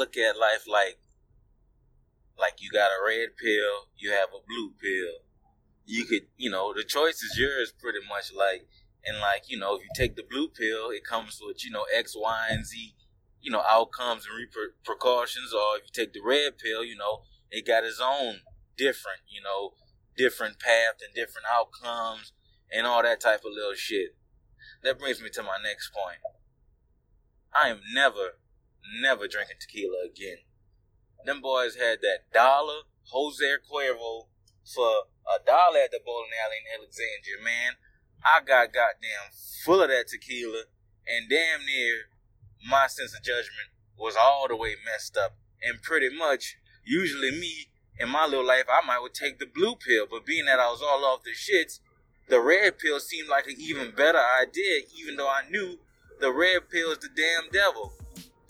look at life like like you got a red pill, you have a blue pill. You could, you know, the choice is yours pretty much like and like, you know, if you take the blue pill, it comes with, you know, X, Y, and Z, you know, outcomes and precautions. Or if you take the red pill, you know, it got its own different, you know, different path and different outcomes and all that type of little shit. That brings me to my next point. I am never, never drinking tequila again. Them boys had that dollar Jose Cuervo for a dollar at the bowling alley in Alexandria, man. I got goddamn full of that tequila, and damn near my sense of judgment was all the way messed up. And pretty much, usually me in my little life, I might would take the blue pill, but being that I was all off the shits, the red pill seemed like an even better idea, even though I knew the red pill is the damn devil.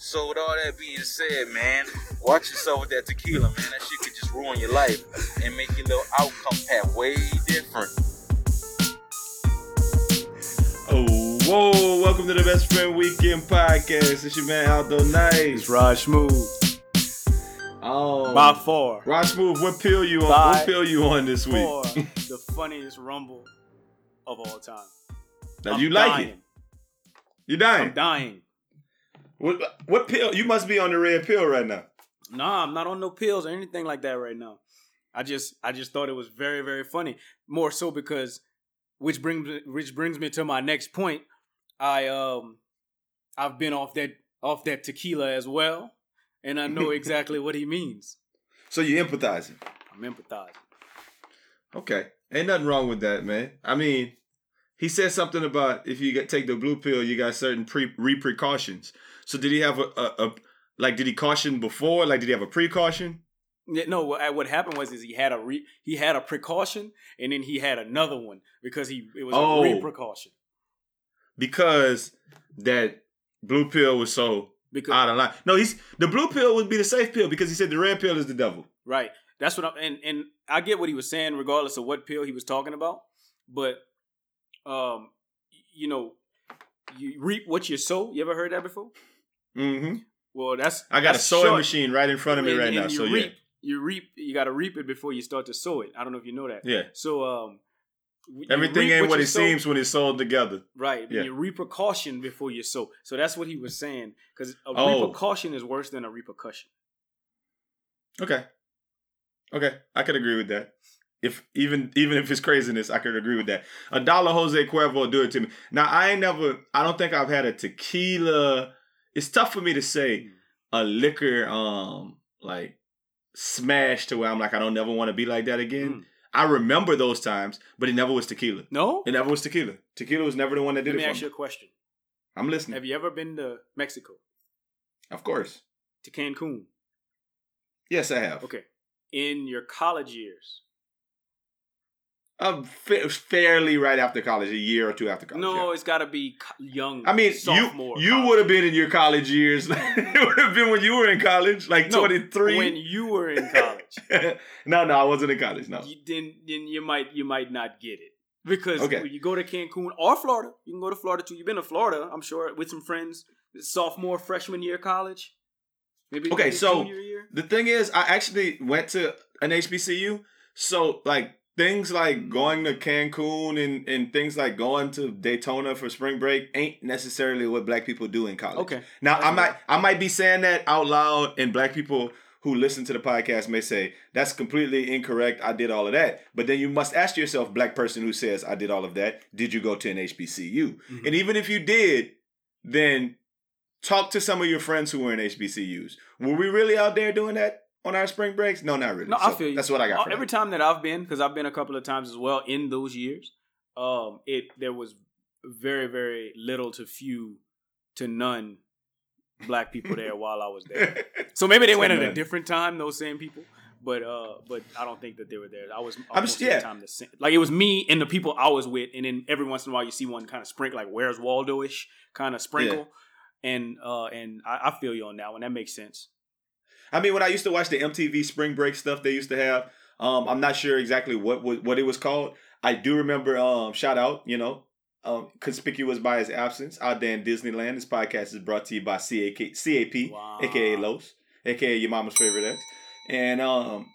So with all that being said, man, watch yourself with that tequila, man. That shit could just ruin your life and make your little outcome path way different. Oh, whoa! Welcome to the Best Friend Weekend Podcast. It's your man Aldo Nice. It's Raj Smooth. Oh, By far. Rod Smooth, what pill you on? By what pill you on this week? the funniest rumble of all time. Now, I'm you like dying. it? You dying? I'm dying. What, what pill? You must be on the red pill right now. Nah, I'm not on no pills or anything like that right now. I just I just thought it was very very funny. More so because which brings me- which brings me to my next point. I um I've been off that off that tequila as well, and I know exactly what he means. So you empathizing? I'm empathizing. Okay, ain't nothing wrong with that, man. I mean, he said something about if you get, take the blue pill, you got certain pre repercussions. So did he have a, a, a like? Did he caution before? Like, did he have a precaution? Yeah, no, what, what happened was is he had a re, he had a precaution and then he had another one because he it was Oh. a precaution Because that blue pill was so because out of line. No, he's the blue pill would be the safe pill because he said the red pill is the devil. right that's what I'm and and I get what he was saying regardless of what pill he was talking about, but um you know you reap what you sow. You ever heard that before? Mm-hmm. Well, that's I got a that's sewing short. machine right in front of me And- right and now. You So yeah, you reap. You got to reap it before you start to sow it. I don't know if you know that. yeah. So um, Everything ain't what you it sow. seems when it's sold together. Right. Yeah. You repercussion before you sow. So that's what he was saying. Because a Oh. repercussion is worse than a repercussion. Okay. Okay, I could agree with that. If even even if it's craziness, I could agree with that. A dollar Jose Cuervo do it to me. Now I ain't never. I don't think I've had a tequila. It's tough for me to say a liquor um like smash to where I'm like I don't never want to be like that again. Mm. I remember those times, but it never was tequila. No? It never was tequila. Tequila was never the one that did Let me it for ask me. you a question. I'm listening. Have you ever been to Mexico? Of course. To Cancun? Yes, I have. Okay. In your college years. Um, fairly right after college, a year or two after college. no, yeah. it's got to be young. I mean, sophomore you you would have been in your college years. it would have been when you were in college, like No, twenty three. When you were in college. no, no, I wasn't in college. No. you, then then you might you might not get it because Okay. when you go to Cancun or Florida, you can go to Florida too. You've been to Florida, I'm sure, with some friends, sophomore, freshman year of college, maybe Okay, maybe so- year. The thing is, I actually went to an HBCU, so like things like going to Cancun and and things like going to Daytona for spring break ain't necessarily what Black people do in college. Okay, Now I might I might be saying that out loud, and black people who listen to the podcast may say that's completely incorrect. I did all of that, but then you must ask yourself, black person who says I did all of that, did you go to an HBCU? Mhm. And even if you did, then talk to some of your friends who were in HBCUs. Were we really out there doing that on our spring breaks? No, not really. No, I feel you. That's what I got. Uh, Every that. time that I've been, because I've been a couple of times as well in those years, um, it there was very very little to few to none black people there while I was there. So maybe they went at a different time, those same people. But uh, but I don't think that they were there. I was I'm just- yeah. time the same. Like it was me and the people I was with, and then every once in a while you see one kind of sprinkle, like "Where's Waldo" ish kind of sprinkle. And uh, and I, I feel you on that one. That makes sense. I mean, when I used to watch the MTV spring break stuff they used to have, um, I'm not sure exactly what what, what it was called. I do remember. Um, shout out, you know, um, conspicuous by his absence out there in Disneyland. This podcast is brought to you by CAK, CAP, Wow. aka Los. aka your mama's favorite ex. And um,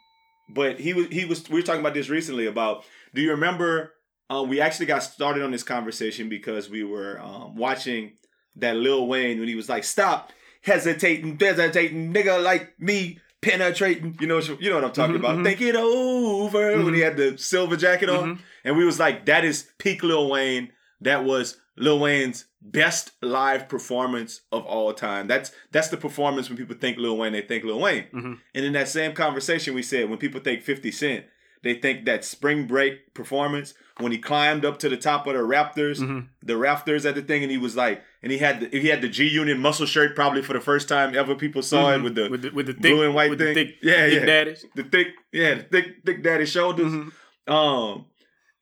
but he was he was we were talking about this recently about. Do you remember? Um, we actually got started on this conversation because we were um watching that Lil Wayne when he was like, "Stop hesitating, hesitating, nigga like me." Penetrating, you know, you know what I'm talking Mhm, about. mhm. Think it over when he had the silver jacket on, Mhm. and we was like, "That is peak Lil Wayne. That was Lil Wayne's best live performance of all time. That's that's the performance when people think Lil Wayne, they think Lil Wayne. Mhm. And in that same conversation, we said when people think 50 Cent, they think that spring break performance when he climbed up to the top of the Raptors, Mhm. the rafters at the thing, and he was like, and he had the, he had the G Unit muscle shirt probably for the first time ever. People saw it Mhm. with the with the with the thick, blue and white with thing. The thick, yeah, thick yeah, daddies. the thick, yeah, the thick, thick daddy shoulders. Mhm. Um,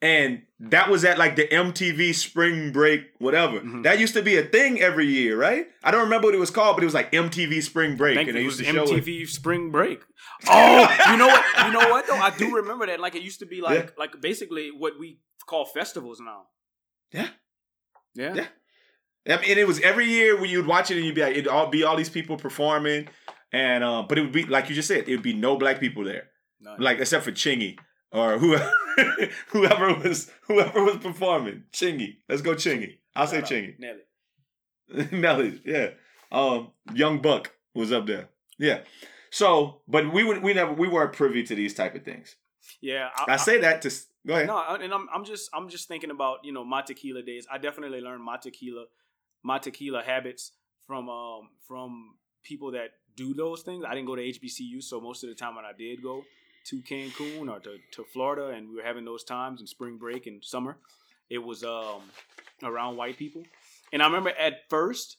and that was at like the MTV Spring Break, whatever. Mhm. That used to be a thing every year, right? I don't remember what it was called, but it was like MTV Spring Break, and it used was to show it. MTV Spring Break. Oh, you know what? You know what though? I do remember that. Like it used to be like Yeah. like basically what we call festivals now. Yeah. Yeah. Yeah. I mean, and it was every year when you'd watch it, and you'd be like, it'd all be all these people performing, and uh, but it would be like you just said, it would be no black people there, No. like except for Chingy or whoever, whoever was whoever was performing. Chingy, let's go Chingy. I'll say Shout out, Chingy. Nelly. Nelly, yeah. Um, Young Buck was up there. Yeah. So, but we would we never we weren't privy to these type of things. Yeah. I say that to go ahead. No, and I'm I'm just I'm just thinking about you know my tequila days. I definitely learned my tequila my tequila habits from um from people that do those things. I didn't go to HBCU, so most of the time when I did go to Cancun or to, to Florida, and we were having those times in spring break and summer, it was um around white people. And I remember at first.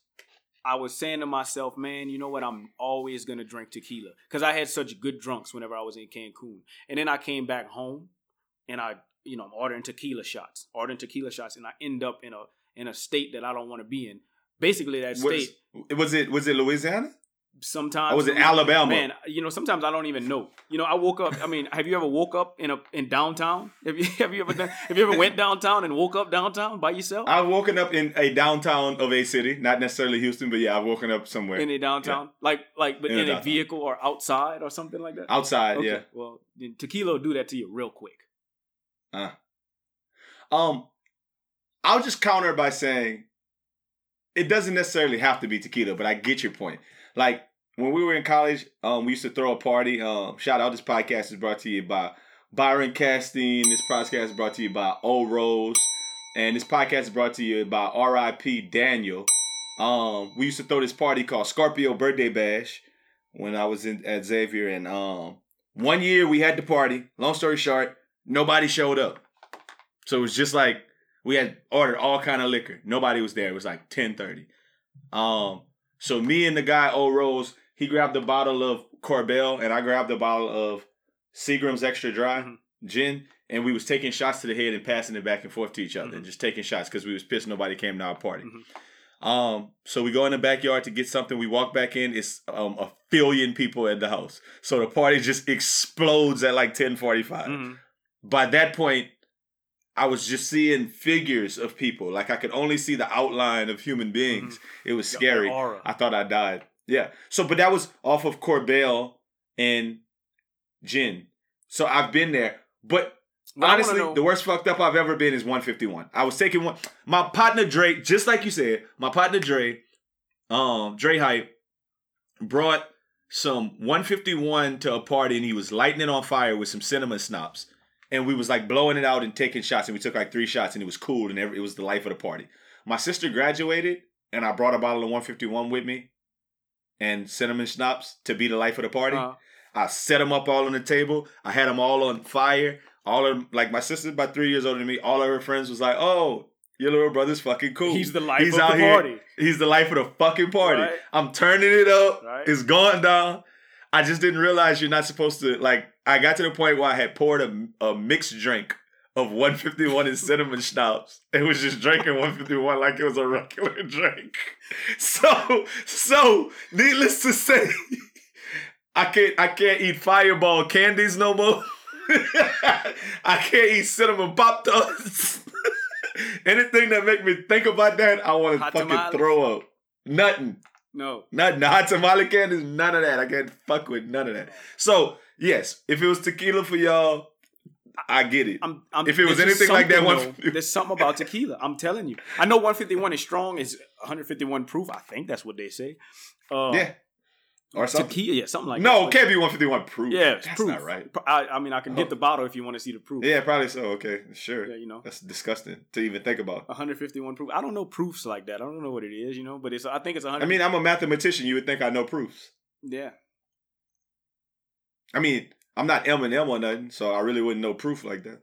I was saying to myself, man, you know what? I'm always gonna drink tequila because I had such good drunks whenever I was in Cancun. And then I came back home and I, you know, I'm ordering tequila shots, ordering tequila shots, and I end up in a in a state that I don't want to be in. Basically, that state. was it was it Louisiana? Sometimes Or was it Alabama? Man, you know, sometimes I don't even know. You know, I woke up. I mean, have you ever woke up in a in downtown? Have you have you ever done, have you ever went downtown and woke up downtown by yourself I've woken up in a downtown of a city, not necessarily Houston, but yeah, I've woken up somewhere in a downtown, like like but In a in a, downtown. vehicle or outside or something like that? outside. Okay, Yeah. Well, tequila will do that to you real quick. Um, I'll just counter by saying it doesn't necessarily have to be tequila, but I get your point. Like when we were in college, um, we used to throw a party. Um, shout out! This podcast is brought to you by Byron Casting. This podcast is brought to you by O Rose, and this podcast is brought to you by R.I.P. Daniel. Um, we used to throw this party called Scorpio Birthday Bash when I was in at Xavier, and um, one year we had the party. Long story short, nobody showed up. So it was just like we had ordered all kind of liquor. Nobody was there. It was like ten thirty. Um, so me and the guy O Rose, he grabbed a bottle of Korbel and I grabbed a bottle of Seagram's Extra Dry Mhm. gin, and we was taking shots to the head and passing it back and forth to each other, Mhm. and just taking shots because we was pissed nobody came to our party. Mhm. Um, so we go in the backyard to get something. We walk back in. It's um, a billion people at the house. So the party just explodes at like ten forty five Mhm. by that point, I was just seeing figures of people. Like I could only see the outline of human beings. It was scary. I thought I died. Yeah. So, but that was off of Korbel and Gin. So I've been there. But But honestly, the worst fucked up I've ever been is 151. I was taking one. My partner Dre, just like you said, my partner Dre, um, Dre Hype, brought some 151 to a party and he was lighting it on fire with some cinnamon schnapps. And we was like blowing it out and taking shots. And we took like three shots and it was cool and every, it was the life of the party. My sister graduated and I brought a bottle of 151 with me and cinnamon schnapps to be the life of the party. Uh, I set them up all on the table. I had them all on fire. All of like my sister's about three years older than me. All of her friends was like, "Oh, your little brother's fucking cool. he's the life He's of out the here. party. He's the life of the fucking party. Right. I'm turning it up. Right. It's going down. I just didn't realize you're not supposed to like. I got to the point where I had poured a, a mixed drink of 151 and cinnamon schnapps. It was just drinking 151 like it was a regular drink. So, so needless to say, I can't I can't eat fireball candies no more. I can't eat cinnamon pop tarts. Anything that make me think about that, I want to fucking tamales? throw up. Nothing. No. Not no hot tamale candies, none of that. I can't fuck with none of that. So yes, if it was tequila for y'all, I get it. I'm, I'm, If it was anything like that one- there's something about tequila. I'm telling you. I know 151 is strong. Is 151 proof? I think that's what they say. Uh, yeah. Or something. tequila. Yeah, something like no, that. No, it can't be 151 proof. Yeah, it's That's proof. not right. I, I mean, I can get Oh. the bottle if you want to see the proof. Yeah, probably so. Okay, sure. Yeah, you know. That's disgusting to even think about. 151 proof. I don't know proofs like that. I don't know what it is, you know, but it's. I think it's 100. I mean, I'm a mathematician. You would think I know proofs. yeah. I mean, I'm not Eminem or nothing, so I really wouldn't know proof like that.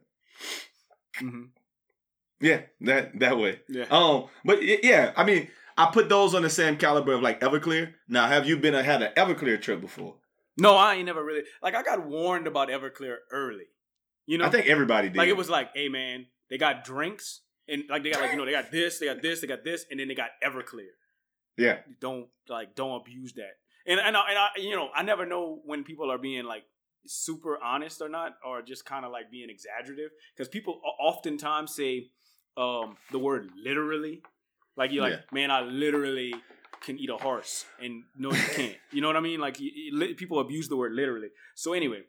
hmm Yeah, that that way. Yeah. Um, but yeah, I mean, I put those on the same caliber of like Everclear. Now, have you been had an Everclear trip before? No, I ain't never really like. I got warned about Everclear early. You know, I think everybody did. like it was like, hey man, they got drinks and like they got like you know they got this, they got this, they got this, and then they got Everclear. yeah, Don't like don't abuse that. And and I, and I you know I never know when people are being like super honest or not, or just kind of like being exaggerative because people oftentimes say um the word literally, like you're like Yeah. man, I literally can eat a horse, and no, you can't. You know what I mean? Like you, people abuse the word literally. So anyway,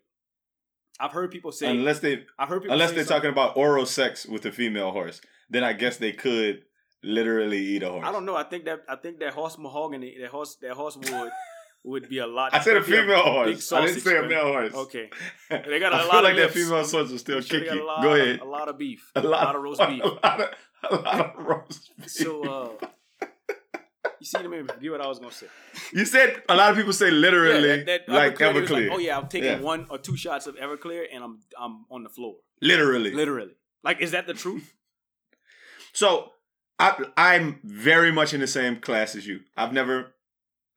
I've heard people say unless they I've heard people unless they're something- talking about oral sex with a female horse, then I guess they could literally eat a horse. I don't know. I think that I think that horse mahogany, that horse, that horse wood would be a lot. I said a female big horse. I didn't say a male horse. Okay, they got a I lot feel of like that female horse will still I'm sure kick they got you. a lot, Go ahead. A lot of beef. A lot, of roast beef. A lot of, a lot of roast beef. So, uh, you see, let me forget what I was gonna say. you said a lot of people say literally Yeah, that, that like Everclear, was oh yeah, I'm taking Yeah. one or two shots of Everclear and I'm I'm on the floor. Literally. Literally. Like, is that the truth? So I I'm very much in the same class as you. I've never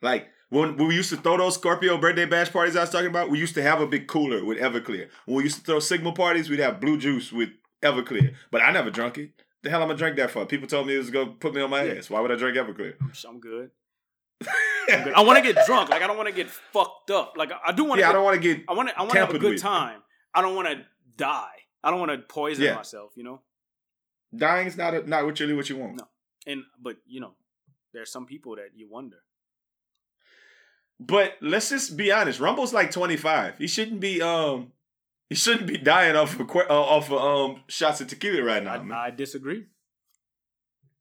like when, when we used to throw those Scorpio birthday bash parties I was talking about, we used to have a big cooler with Everclear. When we used to throw Sigma parties, we'd have blue juice with Everclear. But I never drunk it. The hell I'm going to drink that for? People told me it was gonna put me on my Yeah. ass. Why would I drink Everclear? I'm good. I'm good. I want to get drunk. Like, I don't want to get fucked up. Like, I do want to. yeah, I don't want to get I want to. I want to have a good with. time. I don't want to die. I don't want to poison Yeah. myself. You know. dying is not a, not what really what you want. No. And but you know, there's some people that you wonder. But let's just be honest. Rumble's like 25. He shouldn't be um he shouldn't be dying off of uh, off of um shots of tequila right now. man. I, I disagree.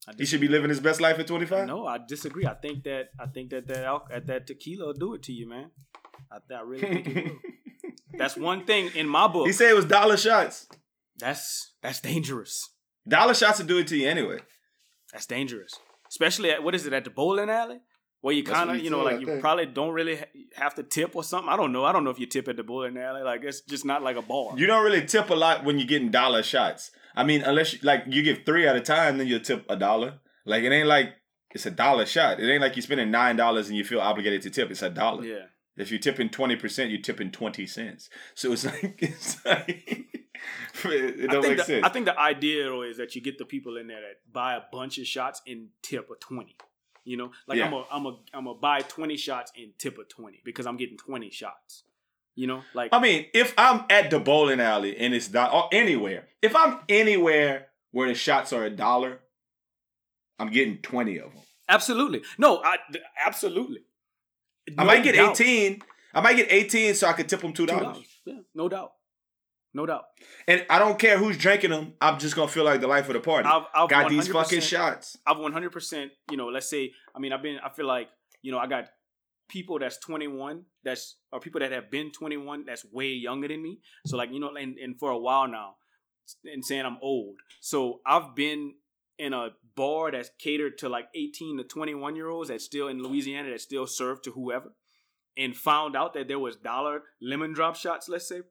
I he should be living his best life at 25. No, I disagree. I think that I think that that al- at that tequila will do it to you, man. I, I really think it will. That's one thing in my book. he said it was dollar shots. That's that's dangerous. Dollar shots will do it to you anyway. That's dangerous, especially at what is it at the bowling alley, where you kind of you know like I you think. probably don't really have to tip or something. I don't know. I don't know if you tip at the bowling alley. Like it's just not like a bar. You don't really tip a lot when you're getting dollar shots. I mean, unless you, like you give three at a time, then you'll tip a dollar. Like it ain't like it's a dollar shot. It ain't like you're spending nine dollars and you feel obligated to tip. It's a dollar. yeah. If you're tipping twenty percent, you're tipping twenty cents. So it's like it's like it, don't think make the, sense. I think the idea though is that you get the people in there that buy a bunch of shots and tip a twenty. You know, like Yeah. I'm a I'm a I'm a buy twenty shots and tip a twenty because I'm getting twenty shots. You know, like I mean, if I'm at the bowling alley and it's not or anywhere, if I'm anywhere where the shots are a dollar, I'm getting twenty of them. absolutely no, I absolutely. I might get doubt. eighteen. I might get eighteen so I could tip them two dollars. Yeah, no doubt, no doubt. And I don't care who's drinking them. I'm just gonna feel like the life of the party. I've, I've Got these fucking shots. I've 100%, you know, let's say, I mean, I've been, I feel like, you know, I got people that's 21, that's, or people that have been 21 that's way younger than me. So, like, you know, and, and for a while now, and saying I'm old. So, I've been in a bar that's catered to like 18 to 21 year olds that's still in Louisiana that still serve to whoever, and found out that there was dollar lemon drop shots, let's say,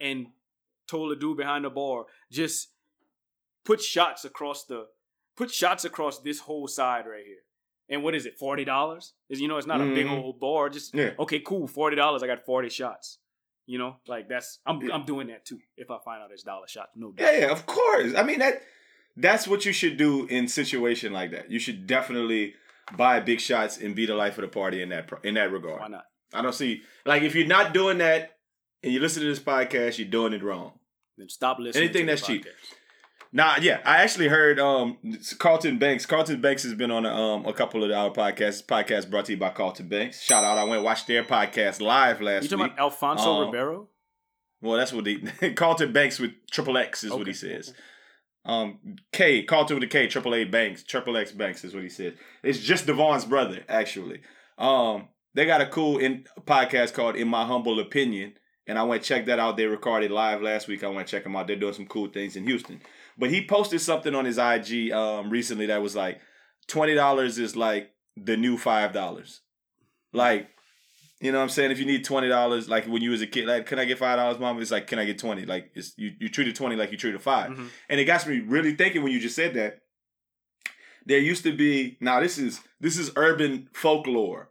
and told the dude behind the bar, just put shots across the put shots across this whole side right here. And what is it? Forty dollars? Is you know it's not a big Mhm. old bar. Just Yeah. okay, cool. Forty dollars. I got forty shots. You know, like that's I'm Yeah. I'm doing that too. If I find out it's dollar shots, no doubt. Yeah, yeah, of course. I mean that that's what you should do in situation like that. You should definitely buy big shots and be the life of the party in that pro- in that regard. Why not? I don't see like if you're not doing that and you listen to this podcast, you're doing it wrong. Then stop listening. Anything that's cheap. Nah, yeah, I actually heard um Carlton Banks. Carlton Banks has been on a, um a couple of our podcasts. Podcast brought to you by Carlton Banks. Shout out! I went and watched their podcast live last week. You talking week. about Alfonso Um, Ribeiro? Well, that's what he Carlton Banks with triple X is what he says. Um, K Carlton with a K, triple A Banks, triple X Banks is what he says. It's just Devon's brother, actually. Um, they got a cool in podcast called "In My Humble Opinion," and I went check that out. They recorded live last week. I went check them out. They're doing some cool things in Houston. But he posted something on his IG um recently that was like twenty dollars is like the new five dollars. Like, you know what I'm saying? If you need twenty dollars, like when you was a kid, like, can I get five dollars, mom? It's like, can I get twenty? Like it's you, you treated twenty like you treated 5 Mhm. And it got me really thinking when you just said that. There used to be now this is this is urban folklore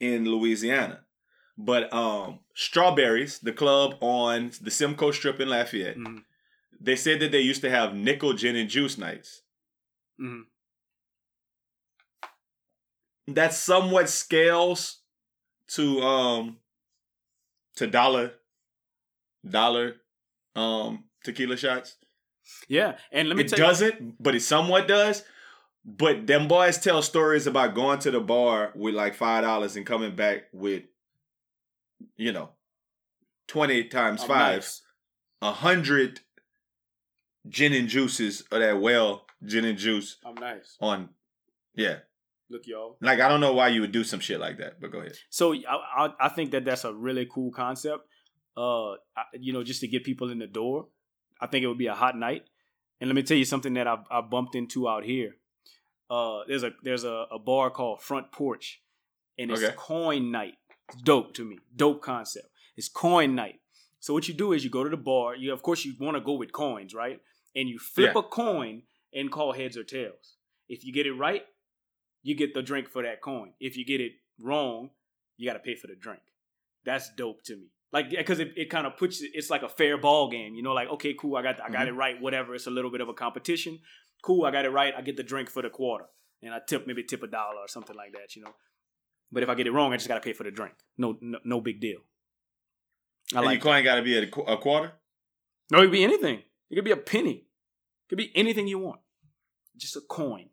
in Louisiana. But um Strawberries, the club on the Simcoe Strip in Lafayette, Mhm. they said that they used to have nickel gin and juice nights. Mhm. That somewhat scales to um to dollar dollar um tequila shots. Yeah, and let me it doesn't, but it somewhat does. But them boys tell stories about going to the bar with like five dollars and coming back with, you know, twenty times you, I'm five, nice. a hundred gin and juices of that well gin and juice I'm nice. on, yeah. Look, y'all. Like I don't know why you would do some shit like that, but go ahead. So I, I I think that that's a really cool concept. Uh, I, you know, just to get people in the door. I think it would be a hot night. And let me tell you something that I I bumped into out here. Uh, there's a there's a, a bar called Front Porch, and it's Okay. coin night. It's dope to me. Dope concept. It's coin night. So what you do is you go to the bar. You of course you want to go with coins, right? And you flip Yeah. a coin and call heads or tails. If you get it right, you get the drink for that coin. If you get it wrong, you got to pay for the drink. That's dope to me. Like, because it, it kind of puts it's like a fair ball game. You know, like, okay, cool, I got I got Mhm. it right, whatever. It's a little bit of a competition. Cool, I got it right. I get the drink for the quarter. And I tip, maybe tip a dollar or something like that, you know. But if I get it wrong, I just got to pay for the drink. No, no, no big deal. I and like your coin got to be a, qu- a quarter. No, it could be anything. It could be a penny. It could be anything you want. Just a coin.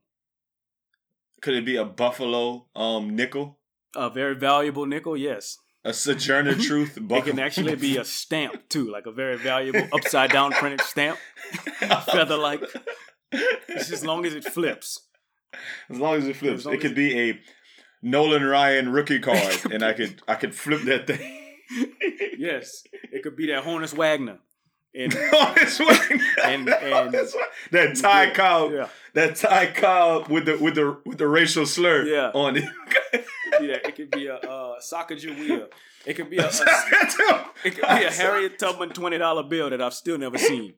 Could it be a buffalo um nickel? A very valuable nickel, yes. A Sojourner Truth It can actually be a stamp too, like a very valuable upside down printed stamp, feather like. Just as long as it flips. As long as it flips, As it could be a Nolan Ryan rookie card, and I could I could flip that thing. Yes, it could be that Honus Wagner. And On this one, And- On and- that Ty Yeah, Cobb, yeah. that Ty Cobb with the with the with the racial slur Yeah. on it. Yeah, it could be a uh, Sacagawea. It could be a, a it could be a Harriet Tubman twenty dollar bill that I've still never seen.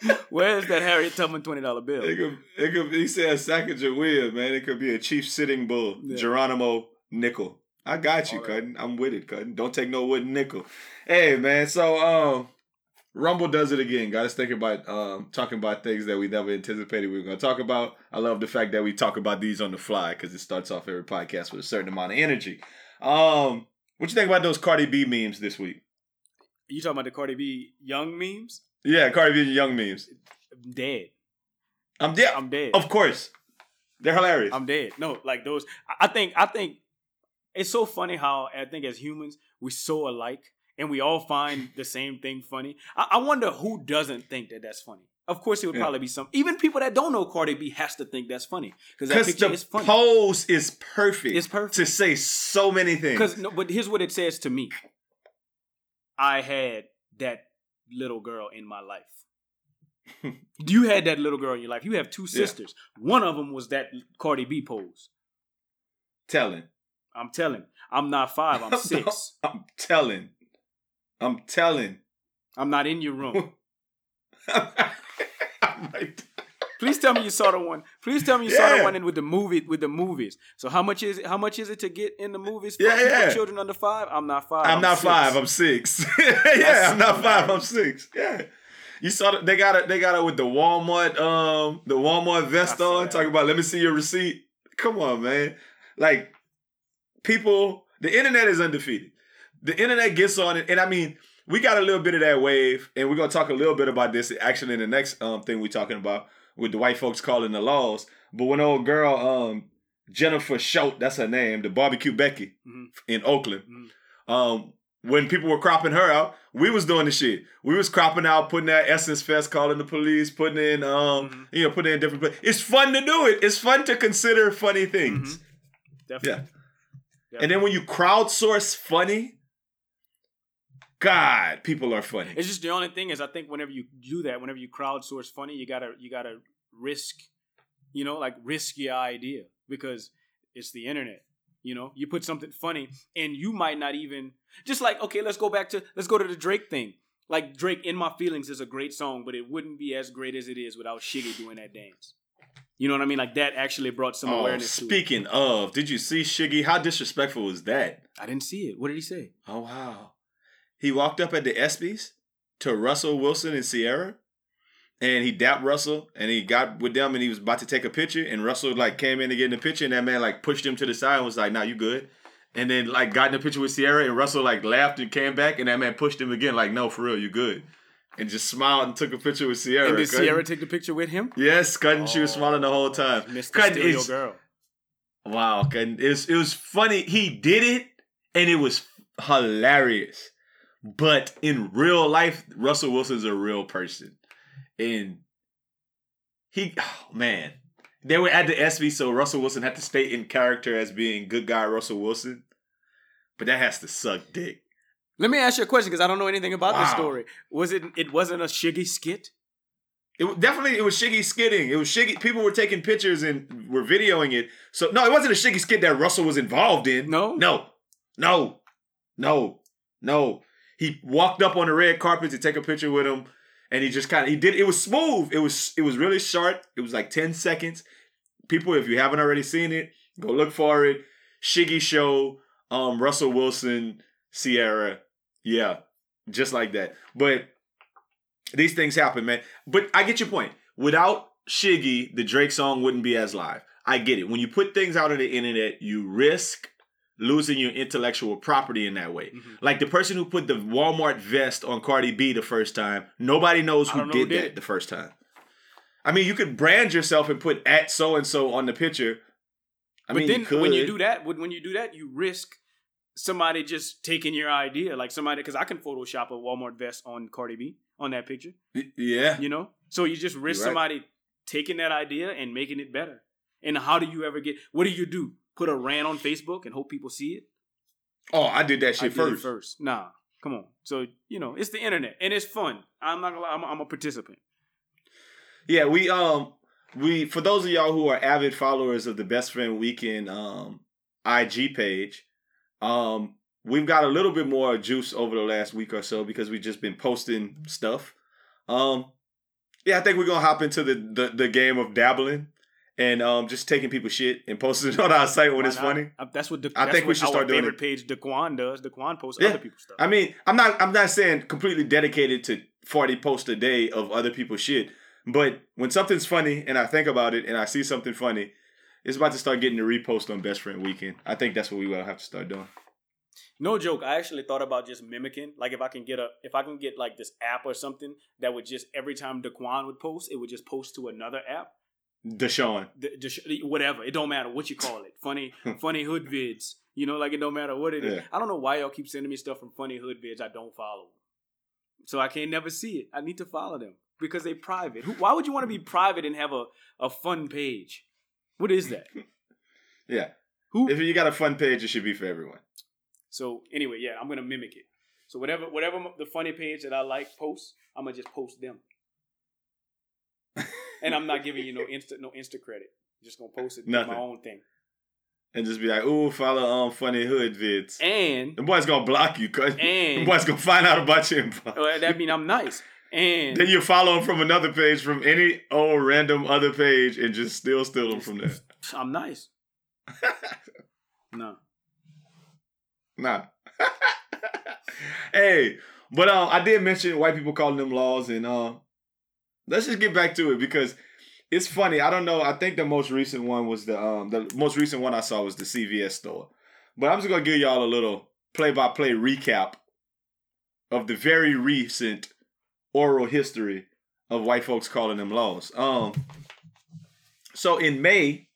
Where is that Harriet Tubman twenty dollar bill? It could, it could, he said Sacagawea, man. It could be a Chief Sitting Bull, Yeah. Geronimo Nickel. I got you, All right. Cutting. I'm with it, Cutting. Don't take no wooden nickel. Hey, man. So, um, Rumble does it again. Got us thinking about um talking about things that we never anticipated we were going to talk about. I love the fact that we talk about these on the fly because it starts off every podcast with a certain amount of energy. Um, what you think about those Cardi B memes this week? You talking about the Cardi B young memes? Yeah, Cardi B and Young memes. I'm dead. I'm yeah, I'm dead. of course. They're hilarious. I'm dead. No, like those. I- think. I think it's so funny how I think as humans we're so alike and we all find the same thing funny. I, I wonder who doesn't think that that's funny. Of course, it would Yeah. probably be some. Even people that don't know Cardi B has to think that's funny because that picture the is funny. pose is perfect. It's perfect. to say so many things. Because no, but here's what it says to me. I had that little girl in my life. you had that little girl in your life. You have two Yeah. sisters. One of them was that Cardi B pose. telling, I'm telling. I'm not five. I'm six. I'm telling, I'm telling. I'm not in your room. I'm like, Please tell me you saw the one. Please tell me you saw the one in with the movie with the movies. So how much is it? How much is it to get in the movies? for Yeah, yeah. Children under five. I'm not five. I'm not six. five. I'm six. yeah, I'm not five. I'm six. Yeah. You saw that they got it. They got it with the Walmart, um, the Walmart vest on. Talking about, let me see your receipt. Come on, man. Like people, the internet is undefeated. The internet gets on it, and I mean, we got a little bit of that wave, and we're gonna talk a little bit about this actually in the next um thing we're talking about with the white folks calling the laws. But when old girl um Jennifer Schulte, that's her name, the barbecue Becky Mhm. in Oakland, Mhm. um. When people were cropping her out, we was doing the shit. We was cropping out, putting that Essence Fest, calling the police, putting in, um, Mhm. you know, putting in different. It's fun to do it. It's fun to consider funny things. Definitely. And then when you crowdsource funny, God, people are funny. It's just the only thing is I think whenever you do that, whenever you crowdsource funny, you gotta you gotta risk, you know, like risk your idea because it's the internet. You know, you put something funny and you might not even just like okay, let's go back to let's go to the Drake thing. Like Drake in My Feelings is a great song, but it wouldn't be as great as it is without Shiggy doing that dance. You know what I mean? Like that actually brought some Oh, awareness speaking of, did you see Shiggy? How disrespectful was that? I didn't see it. What did he say? Oh wow. He walked up at the ESPYs to Russell Wilson and Ciara. And he dapped Russell and he got with them and he was about to take a picture. And Russell like came in to get in the picture and that man like pushed him to the side and was like, nah, you good. And then like got in the picture with Ciara and Russell like laughed and came back and that man pushed him again, like, no, for real, you good. And just smiled and took a picture with Ciara. and did Ciara take the picture with him? Yes, Cutting, she was oh, smiling the whole time. Mr. Your Girl. Wow, Cutting. It was, it was funny. He did it and it was hilarious. But in real life, Russell Wilson's a real person. And he, oh man, they were at the ESPY, so Russell Wilson had to stay in character as being good guy Russell Wilson. But that has to suck dick. Let me ask you a question because I don't know anything about this story. Was it? It wasn't a Shiggy skit. It definitely it was Shiggy skidding. It was Shiggy. People were taking pictures and were videoing it. So no, it wasn't a Shiggy skit that Russell was involved in. No? no, no, no, no. He walked up on the red carpet to take a picture with him, and he just kind of he did. It was smooth. It was it was really short. It was like ten seconds. People, if you haven't already seen it, go look for it. Shiggy show. Um, Russell Wilson, Ciara. Yeah, just like that. But these things happen, man. But I get your point. Without Shiggy, the Drake song wouldn't be as live. I get it. When you put things out on the internet, you risk losing your intellectual property in that way. Mhm. Like the person who put the Walmart vest on Cardi B the first time, nobody knows who did who did that the first time. I mean, you could brand yourself and put at so and so on the picture. I but mean, then you when you do that, when when you do that, you risk somebody just taking your idea, like somebody because I can Photoshop a Walmart vest on Cardi B on that picture, yeah, you know. So you just risk right. somebody taking that idea and making it better. And how do you ever get? What do you do? Put a rant on Facebook and hope people see it? Oh, I did that shit did first. first. Nah, come on. So you know, it's the internet and it's fun. I'm not gonna lie. I'm, I'm a participant. Yeah, we um we for those of y'all who are avid followers of the Best Friend Weekend um IG page, um we've got a little bit more juice over the last week or so because we've just been posting stuff. Um yeah, I think we're gonna hop into the the, the game of dabbling and um just taking people's shit and posting it on our site when Why it's not? funny. That's what the, I that's think we should start doing favorite it. page, Daquan does. Daquan posts Yeah. other people's stuff. I mean, I'm not I'm not saying completely dedicated to 40 posts a day of other people's shit, but when something's funny and I think about it and I see something funny, it's about to start getting the repost on Best Friend Weekend. I think that's what we will have to start doing. No joke. I actually thought about just mimicking. Like if I can get a, if I can get like this app or something that would just every time Daquan would post, it would just post to another app. Deshaun. The, whatever. It don't matter what you call it. Funny, funny hood vids. You know, like it don't matter what it is. Yeah. I don't know why y'all keep sending me stuff from funny hood vids. I don't follow. them. So I can't never see it. I need to follow them because they private. Who, why would you want to be private and have a, a fun page? What is that? Yeah. Who? If you got a fun page, it should be for everyone. So anyway, yeah, I'm gonna mimic it. So whatever, whatever the funny page that I like post, I'm gonna just post them, and I'm not giving you no insta no insta credit. just gonna post it Nothing. my own thing. And just be like, ooh, follow um funny hood vids. And the boy's gonna block you, cause the and boy's gonna find out about you. and well, that mean I'm nice. And Then you follow him from another page from any old random other page and just still steal them from there. I'm nice. no, Nah. hey, but um, I did mention white people calling them laws, and um, let's just get back to it because it's funny. I don't know. I think the most recent one was the um, the most recent one I saw was the CVS store. But I'm just gonna give y'all a little play by play recap of the very recent oral history of white folks calling them laws. Um, so in May,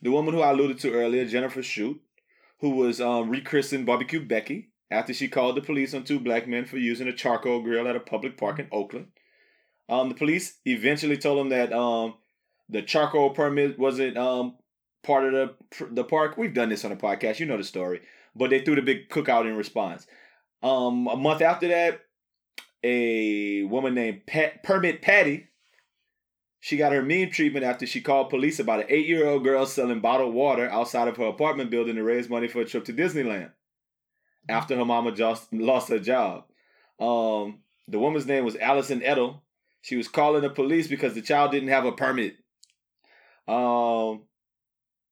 the woman who I alluded to earlier, Jennifer Schulte, who was um, rechristened Barbecue Becky after she called the police on two black men for using a charcoal grill at a public park in Oakland. Um, the police eventually told them that um, the charcoal permit wasn't um, part of the the park. We've done this on the podcast, you know the story. But they threw the big cookout in response. Um, a month after that, a woman named Pat, Permit Patty she got her mean treatment after she called police about an eight year old girl selling bottled water outside of her apartment building to raise money for a trip to Disneyland. After her mama just lost her job. Um, the woman's name was Alison Ettel. She was calling the police because the child didn't have a permit. Um,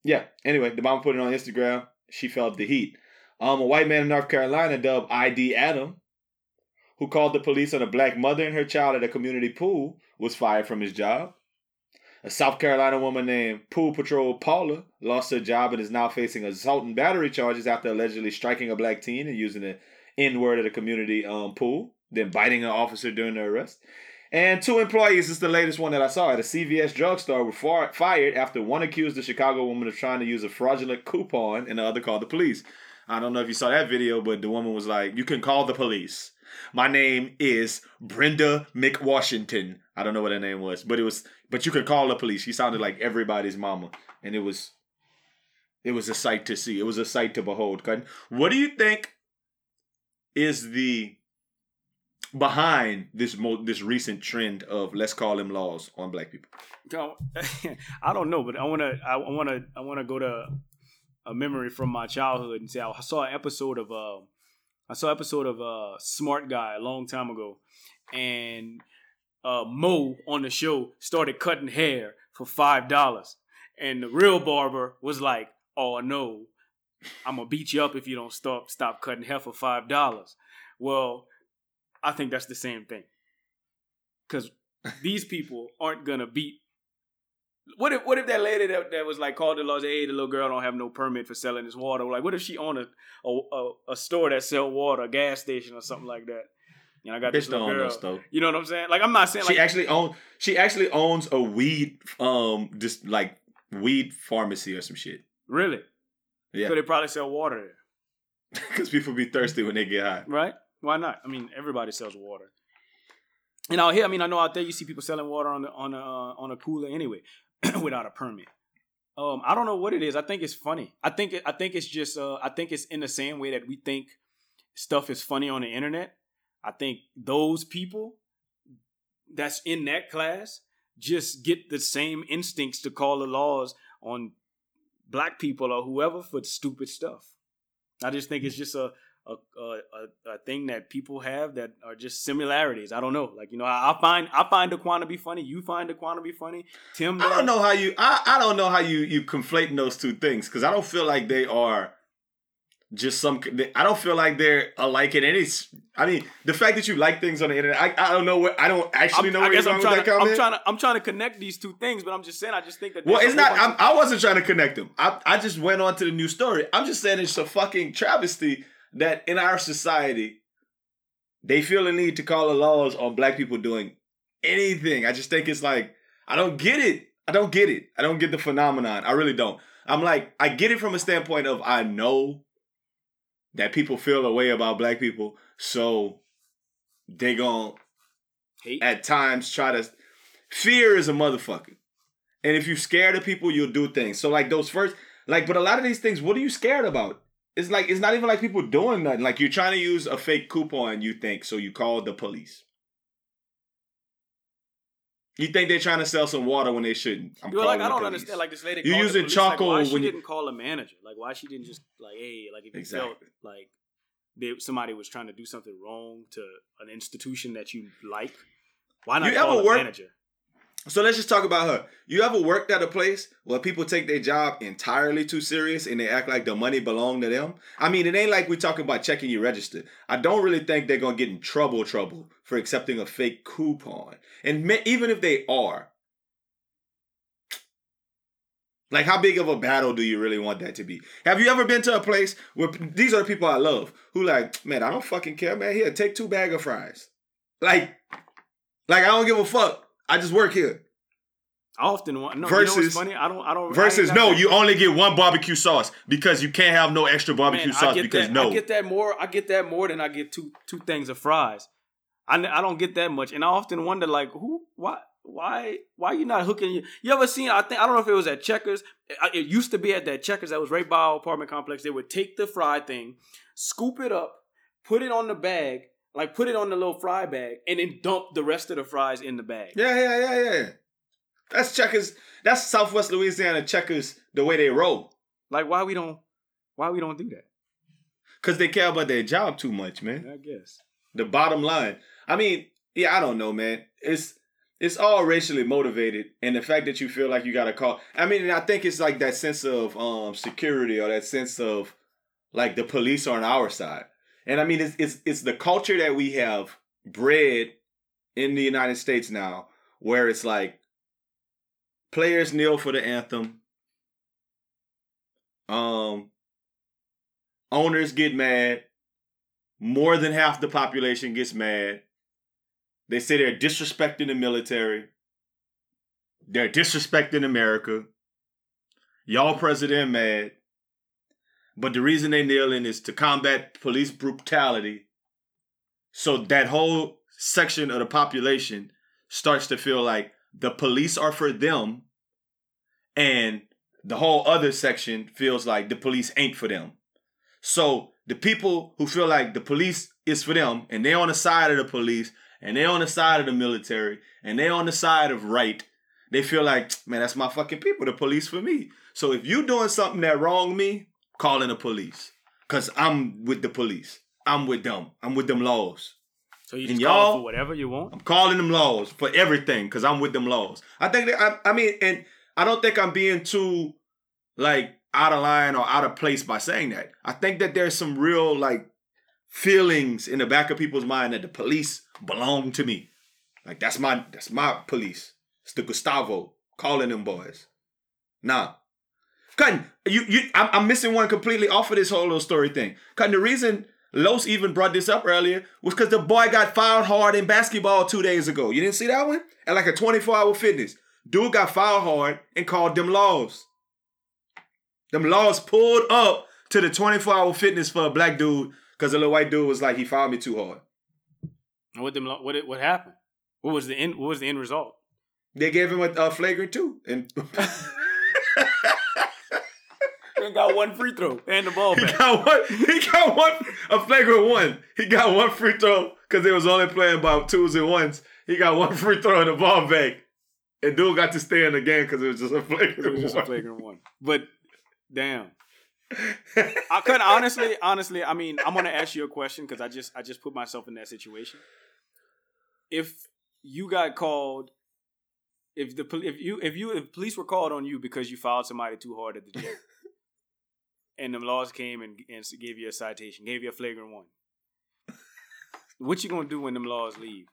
yeah. Anyway, the mom put it on Instagram. She felt the heat. Um, a white man in North Carolina dubbed ID Adam, who called the police on a black mother and her child at a community pool, was fired from his job. A South Carolina woman named Pool Patrol Paula lost her job and is now facing assault and battery charges after allegedly striking a black teen and using the N word at a community um, pool, then biting an officer during the arrest. And two employees, is the latest one that I saw at a CVS drugstore, were far- fired after one accused the Chicago woman of trying to use a fraudulent coupon and the other called the police. I don't know if you saw that video, but the woman was like, You can call the police. My name is Brenda McWashington. I don't know what her name was, but it was. But you could call the police. She sounded like everybody's mama, and it was. It was a sight to see. It was a sight to behold. What do you think is the behind this mo- this recent trend of let's call them laws on black people? I don't know, but I want to I want to I want to go to a memory from my childhood and say I saw an episode of uh, I saw an episode of uh, Smart Guy a long time ago, and uh, Mo on the show started cutting hair for five dollars, and the real barber was like, "Oh no, I'm gonna beat you up if you don't stop stop cutting hair for five dollars." Well, I think that's the same thing, because these people aren't gonna beat. What if what if that lady that, that was like called the laws? Hey, the little girl don't have no permit for selling this water. Like, what if she own a a, a, a store that sell water, a gas station or something like that? You know, I got Bitch this little don't own no girl. store. You know what I'm saying? Like, I'm not saying She like actually own. She actually owns a weed, um, just like weed pharmacy or some shit. really. Yeah, So they probably sell water there, because people be thirsty when they get high. right? Why not? I mean, everybody sells water. And out here, I mean, I know out there you see people selling water on the on a uh, on a cooler anyway, without a permit. Um, I don't know what it is. I think it's funny. I think I think it's just uh, I think it's in the same way that we think stuff is funny on the internet. I think those people that's in that class just get the same instincts to call the laws on black people or whoever for stupid stuff. I just think it's just a a, a, a, thing that people have that are just similarities. I don't know. Like you know, I, I find I find Daquan to be funny. You find Daquan to be funny. Tim, I don't know how you. I, I don't know how you you conflating those two things because I don't feel like they are just some. I don't feel like they're alike in any. I mean, the fact that you like things on the internet, I, I don't know what I don't actually I'm, know I where you're guess I'm with trying that to I'm trying to I'm trying to connect these two things, but I'm just saying I just think that well, it's not. I'm, I wasn't trying to connect them. I I just went on to the new story. I'm just saying it's a fucking travesty that in our society they feel the need to call the laws on black people doing anything. I just think it's like I don't get it. I don't get it. I don't get the phenomenon. I really don't. I'm like I get it from a standpoint of I know that people feel a way about black people, so they gon' hate. at times try to fear is a motherfucker. And if you're scared of people, you'll do things. So like those first like but a lot of these things, what are you scared about? It's like it's not even like people doing nothing. Like you're trying to use a fake coupon, you think, so you call the police. You think they're trying to sell some water when they shouldn't. I'm Well, like I don't police. understand. Like this lady, You're using police, like, charcoal why she when you- didn't call a manager? Like why she didn't just like, hey, like if you Exactly. felt like they, somebody was trying to do something wrong to an institution that you like, why not You call ever a work- manager? So let's just talk about her. You ever worked at a place where people take their job entirely too serious and they act like the money belong to them? I mean, it ain't like we talking about checking your register. I don't really think they're gonna get in trouble, trouble for accepting a fake coupon. And even if they are, Like, how big of a battle do you really want that to be? Have you ever been to a place where these are the people I love who like, man, I don't fucking care, man. Here, take two bag of fries. Like, like I don't give a fuck. I just work here. I often want no. Versus- you know funny? I don't. I don't. Versus, got no, you only get one barbecue sauce because you can't have no extra barbecue Man, sauce because that, no. I get that more. I get that more than I get two two things of fries. I, I don't get that much, and I often wonder like who why why why you not hooking you? You ever seen? I think I don't know if it was at Checkers. It used to be at that Checkers that was right by our apartment complex. They would take the fry thing, scoop it up, put it on the bag, like put it on the little fry bag, and then dump the rest of the fries in the bag. Yeah, yeah, yeah, yeah. That's checkers. That's Southwest Louisiana checkers the way they roll. Like why we don't why we don't do that? Cause they care about their job too much, man. I guess. The bottom line. I mean, yeah, I don't know, man. It's it's all racially motivated, and the fact that you feel like you got to call. I mean, I think it's like that sense of um security or that sense of like the police are on our side. And I mean, it's it's it's the culture that we have bred in the United States now, where it's like players kneel for the anthem. Um, owners get mad. More than half the population gets mad. They say they're disrespecting the military. They're disrespecting America. Y'all president mad. But the reason they kneeling is to combat police brutality. So that whole section of the population starts to feel like the police are for them and the whole other section feels like the police ain't for them. So the people who feel like the police is for them and they're on the side of the police and they're on the side of the military and they're on the side of right, they feel like, man, that's my fucking people, the police for me. So if you doing something that wrong me, call in the police. Cause I'm with the police. I'm with them. I'm with them laws. So you And just call y'all- for whatever you want. I'm calling them laws for everything because I'm with them laws. I think that I, I mean, and I don't think I'm being too like out of line or out of place by saying that. I think that there's some real like feelings in the back of people's mind that the police belong to me. Like that's my that's my police. It's the Gustavo calling them boys. Nah. Cutting, you you I'm, I'm missing one completely off of this whole little story thing. Cutting the reason Los even brought this up earlier was because the boy got fouled hard in basketball two days ago. You didn't see that one? At like a 24 hour fitness. Dude got fouled hard and called them laws. Them laws pulled up to the 24 hour fitness for a black dude because the little white dude was like, he fouled me too hard. And what them what what happened? What was the end? What was the end result? They gave him a, a flagrant two. And He got one free throw and the ball he got one, he got one, a flagrant one. He got one free throw because they was only playing about twos and ones. He got one free throw and the ball back. And dude got to stay in the game because it was just a flagrant It was just a one. flagrant one. But damn. I could honestly, honestly, I mean, I'm gonna ask you a question because I just I just put myself in that situation. If you got called, if the if you if you if police were called on you because you fouled somebody too hard at the gym, and the laws came and, and gave you a citation, gave you a flagrant one, what you gonna do when them laws leave?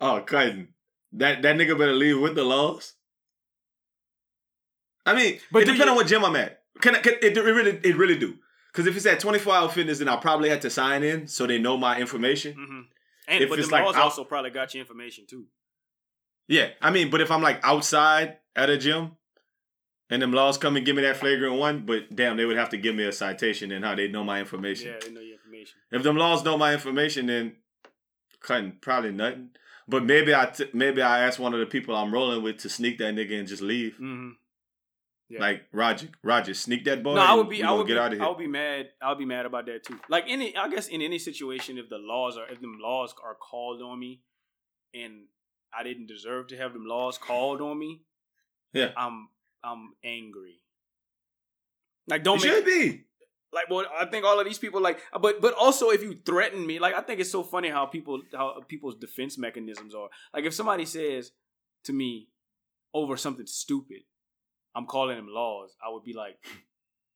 Oh, cousin. That that nigga better leave with the laws. I mean, But it depends on what gym I'm at. Can, I, can it, it really it really do? Because if it's at 24 hour fitness, then I probably had to sign in so they know my information. hmm And If but it's the like laws out- also probably got your information too. Yeah, I mean, but if I'm like outside at a gym, and them laws come and give me that flagrant one, but damn, they would have to give me a citation and how they know my information. Yeah, they know your information. If them laws know my information, then cutting probably nothing. But maybe I t- maybe I ask one of the people I'm rolling with to sneak that nigga and just leave. hmm Yeah. Like Roger, Roger, sneak that boy. no, I would be. I would get be. out of here. I would be mad. I would be mad about that too. Like any, I guess in any situation, if the laws are, if them laws are called on me, and I didn't deserve to have them laws called on me, Yeah. I'm, I'm angry. Like don't make should be. like well i think all of these people like but but also if you threaten me like i think it's so funny how people how people's defense mechanisms are like if somebody says to me over something stupid i'm calling them laws i would be like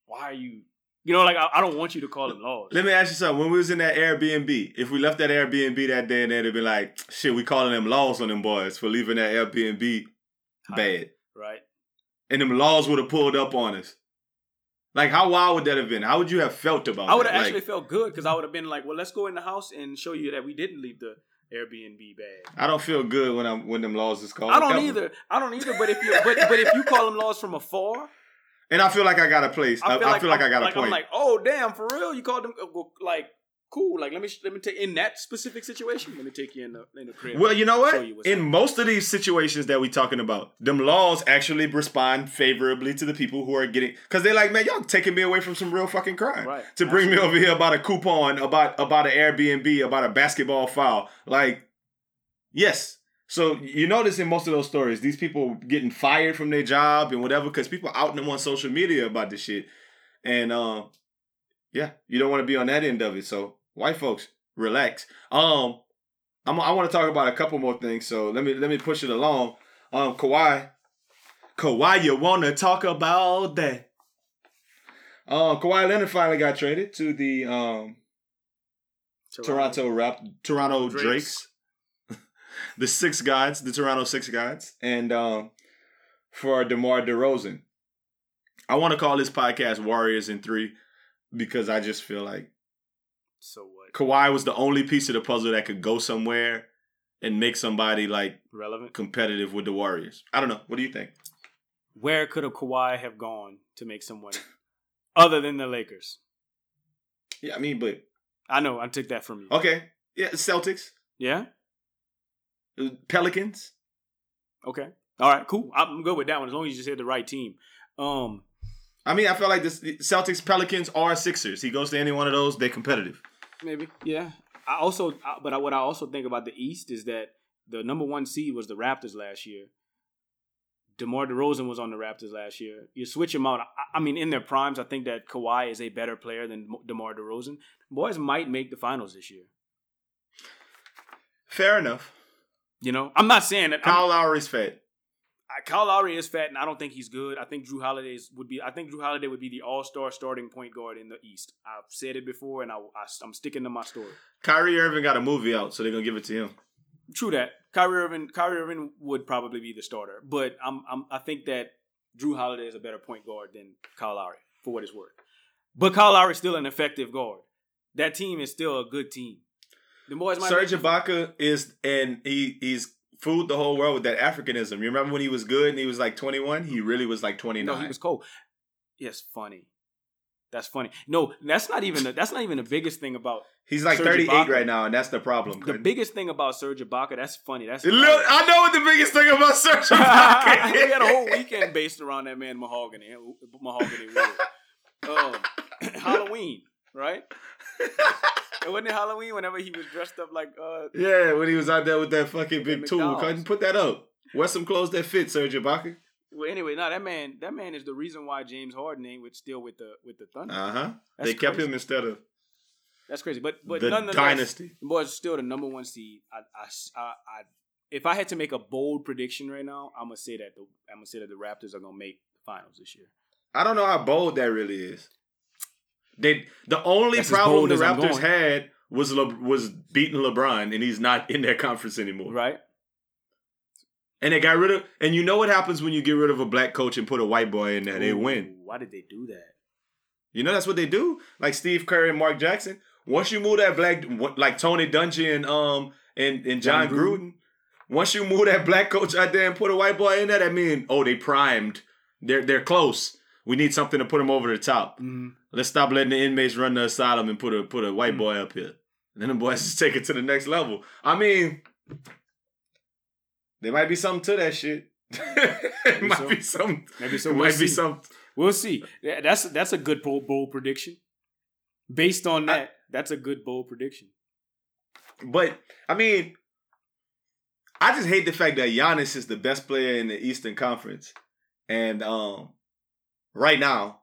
why are you you know like i, I don't want you to call them laws Let me ask you something. When we was in that Airbnb, if we left that Airbnb that day and they'd be like, shit, we calling them laws on them boys for leaving that Airbnb bad. right and them laws would have pulled up on us. Like, how wild would that have been? How would you have felt about? I would have actually Like, felt good because I would have been like, well, let's go in the house and show you that we didn't leave the Airbnb bag. I don't feel good when I'm when them laws is called. I don't either. I don't either. But if you but but if you call them laws from afar, And I feel like I got a place. I, I feel like, I got like, a point. I'm like, oh damn, for real? You called them uh, like cool? Like let me let me take in that specific situation. Let me take you in the in the crib. Well, you know what? you In up. most of these situations that we talking about, them laws actually respond favorably to the people who are getting because they're like, man, y'all taking me away from some real fucking crime Right. to bring me over here about a coupon, about about an Airbnb, about a basketball foul. Like, yes. So you notice in most of those stories, these people getting fired from their job and whatever because people outing them on social media about this shit, and um, yeah, you don't want to be on that end of it. So white folks, relax. Um, I'm, I want to talk about a couple more things. So let me let me push it along. Um, Kawhi, Kawhi, you want to talk about that? Um, Kawhi Leonard finally got traded to the um Toronto Rap Toronto Drakes. Drakes. the six guys, the Toronto six guys, and um for DeMar DeRozan. I want to call this podcast Warriors in Three because I just feel like So what? Kawhi was the only piece of the puzzle that could go somewhere and make somebody like Relevant. competitive with the Warriors. I don't know. What do you think? Where could a Kawhi have gone to make some money other than the Lakers? Yeah, I mean, but I know. I took that from you. okay. Yeah, Celtics, Yeah. Pelicans. Okay. All right. Cool. I'm good with that one as long as you just said the right team. Um. I mean, I feel like this Celtics, Pelicans, or Sixers. He goes to any one of those, they're competitive. Maybe. Yeah. I also, but I, what I also think about the East is that the number one seed was the Raptors last year. DeMar DeRozan was on the Raptors last year. You switch them out. I, I mean, in their primes, I think that Kawhi is a better player than DeMar DeRozan. Boys might make the finals this year. Fair enough. You know, I'm not saying that. I'm- Kyle Lowry's fat. Kyle Lowry is fat, and I don't think he's good. I think Jrue Holiday would be. I think Jrue Holiday would be the All Star starting point guard in the East. I've said it before, and I, am sticking to my story. Kyrie Irving got a movie out, so they're gonna give it to him. True that. Kyrie Irving, Kyrie Irving would probably be the starter, but I'm, I'm, I think that Jrue Holiday is a better point guard than Kyle Lowry for what it's worth. But Kyle Lowry is still an effective guard. That team is still a good team. The boys Serge Ibaka is, and he he's fooled the whole world with that Africanism. You remember when he was good and he was like 21? He really was like 29. No, he was cold. Yes, funny. That's funny. No, that's not even the, that's not even the biggest thing about He's like Serge 38 Ibaka. right now, and that's the problem. the biggest thing about Serge Ibaka. That's funny. That's Look, I know what the biggest thing about Serge Ibaka we had a whole weekend based around that man Mahogany. Mahogany Wood. Um, Halloween, right? It wasn't Halloween whenever he was dressed up like uh Yeah, when he was out there with that fucking big tool. Couldn't put that up. Wear some clothes that fit, Serge Ibaka. well anyway, no, that man that man is the reason why James Harden ain't with still with the with the Thunder. Uh huh. They kept him instead of That's crazy. But but the nonetheless dynasty. the boys still the number one seed. I, I, I, I if I had to make a bold prediction right now, I'm gonna say that the I'm gonna say that the Raptors are gonna make the finals this year. I don't know how bold that really is. They the only That's problem the Raptors had was Le, was beating LeBron, and he's not in their conference anymore. Right? And they got rid of. And you know what happens when you get rid of a black coach and put a white boy in there? They win. Why did they do that? You know that's what they do. Like Steve Kerr and Mark Jackson. Once you move that black, like Tony Dungy and um and and John, Jon Gruden. Gruden. Once you move that black coach out there and put a white boy in there, that mean oh they primed. They're they're close. We need something to put them over the top. Mm-hmm. Let's stop letting the inmates run the asylum and put a put a white Mm. boy up here. And then the boys just take it to the next level. I mean, there might be something to that shit. it Maybe might so. be some. Maybe so. It We'll might be see. some. We'll see. That's that's a good bold, bold prediction. Based on that, that's a good bold prediction. But I mean, I just hate the fact that Giannis is the best player in the Eastern Conference, and um, right now,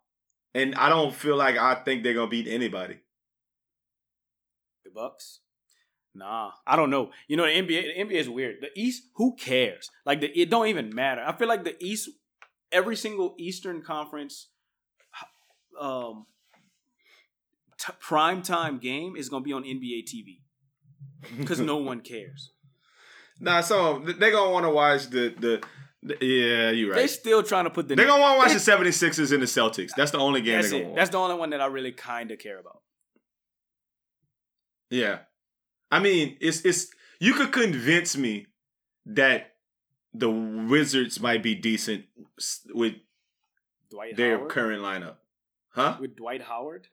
and I don't feel like I think they're gonna beat anybody. The Bucks. Nah, I don't know. You know the NBA. The NBA is weird. The East, who cares? Like the, it don't even matter. I feel like the East, every single Eastern Conference, um, t- prime time game is gonna be on NBA TV because no one cares. Nah, so they're gonna want to watch the the Yeah, you're right. They right. still trying to put the They're gonna want to watch the 76ers and the Celtics. That's the only game That's they're it. That's the only one that I really kind of care about. Yeah. I mean, it's it's you could convince me that the Wizards might be decent with Dwight their Howard current lineup. Huh? with Dwight Howard.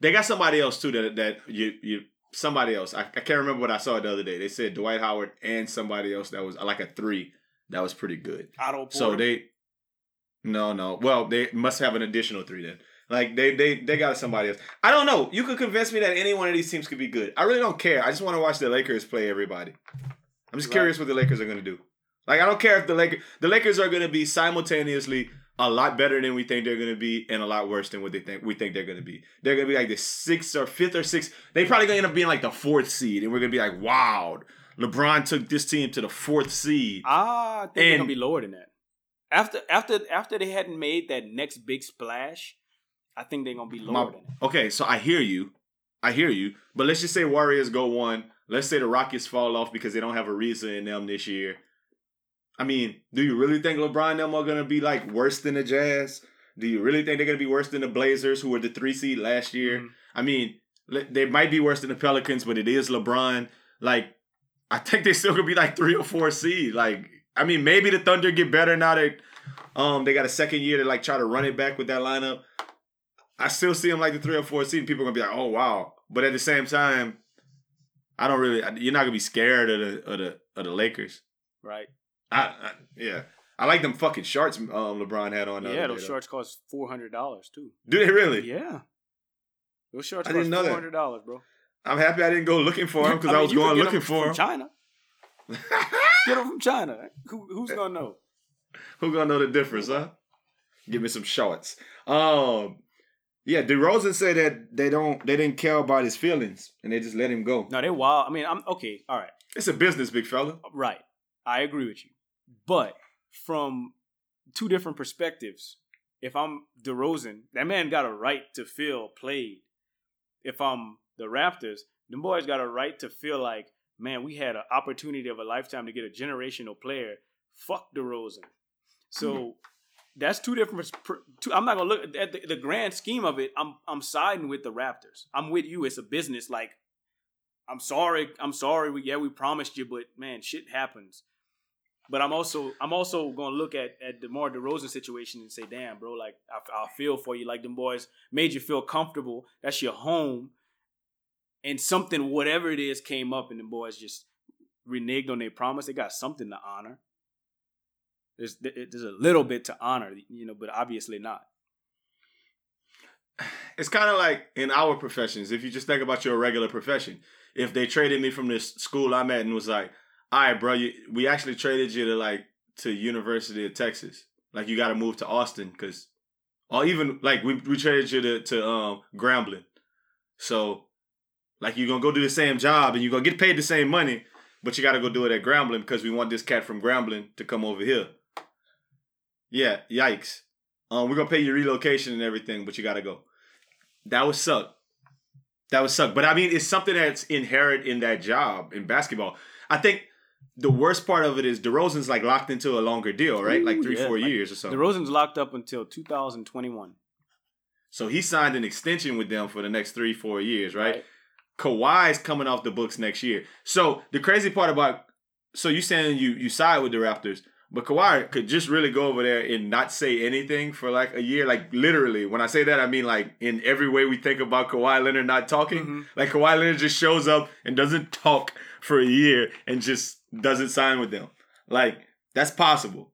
They got somebody else too that that you you somebody else. I, I can't remember what I saw the other day. They said Dwight Howard and somebody else that was like a three that was pretty good. Otto Porter. So they no no. Well, they must have an additional three then. Like they they they got somebody else. I don't know. You could convince me that any one of these teams could be good. I really don't care. I just want to watch the Lakers play everybody. I'm just Right. curious what the Lakers are going to do. Like I don't care if the Lakers the Lakers are going to be simultaneously a lot better than we think they're going to be and a lot worse than what they think we think they're going to be. They're going to be like the sixth or fifth or sixth. They probably going to end up being like the fourth seed, and we're going to be like, wow, LeBron took this team to the fourth seed. Ah, I think they're gonna be lower than that. After after after they hadn't made that next big splash, I think they're gonna be lower My- than that. Okay, so I hear you. I hear you. But let's just say Warriors go one. Let's say the Rockets fall off because they don't have a reason in them this year. I mean, do you really think LeBron and them are gonna be like worse than the Jazz? Do you really think they're gonna be worse than the Blazers, who were the three seed last year? Mhm. I mean, they might be worse than the Pelicans, but it is LeBron. Like, I think they still could be like three or four seed. Like, I mean, maybe the Thunder get better now that um they got a second year to like try to run it back with that lineup. I still see them like the three or four seed. People are gonna be like, oh wow. But at the same time, I don't really. You're not gonna be scared of the of the of the Lakers. Right? I, I yeah. I like them fucking shorts um, LeBron had on. the yeah, those day, shorts cost four hundred dollars too. Do they really? Yeah. Those shorts I cost didn't know that. four hundred dollars, bro. I'm happy I didn't go looking for him because I, mean, was you could going get looking for from. China. Get him from China. Who, who's gonna know? Who gonna know the difference, huh? Give me some shorts. Um, yeah, DeRozan said that they don't, they didn't care about his feelings and they just let him go. No, they wild. I mean, I'm okay. All right. It's a business, big fella. Right. I agree with you. But from two different perspectives, if I'm DeRozan, that man got a right to feel played. If I'm the Raptors, them boys got a right to feel like, man, we had an opportunity of a lifetime to get a generational player. Fuck DeRozan. So mm-hmm. that's two different. Two, I'm not gonna look at the, the grand scheme of it. I'm I'm siding with the Raptors. I'm with you. It's a business. Like I'm sorry. I'm sorry. We, yeah, we promised you, but man, shit happens. But I'm also I'm also gonna look at at the more DeRozan situation and say, damn, bro, like I, I feel for you. Like them boys made you feel comfortable. That's your home. And something, whatever it is, came up, and the boys just reneged on their promise. They got something to honor. There's there's a little bit to honor, you know, but obviously not. It's kind of like in our professions. If you just think about your regular profession, if they traded me from this school I'm at and was like, "All right, bro, you, we actually traded you to like to University of Texas. Like you got to move to Austin because, or even like we we traded you to to um Grambling. So, like you're gonna go do the same job and you're gonna get paid the same money, but you got to go do it at Grambling because we want this cat from Grambling to come over here. Yeah, yikes. Um, we're gonna pay you relocation and everything, but you gotta go. That would suck. That would suck. But I mean, it's something that's inherent in that job in basketball. I think the worst part of it is DeRozan's like locked into a longer deal, right? like three, yeah, four like years or something. DeRozan's locked up until 2021. so he signed an extension with them for the next three, four years, right? Kawhi's coming off the books next year. So the crazy part about so you saying you you side with the Raptors, but Kawhi could just really go over there and not say anything for like a year. Like literally, when I say that, I mean like in every way we think about Kawhi Leonard not talking. Mhm. Like Kawhi Leonard just shows up and doesn't talk for a year and just doesn't sign with them. Like that's possible.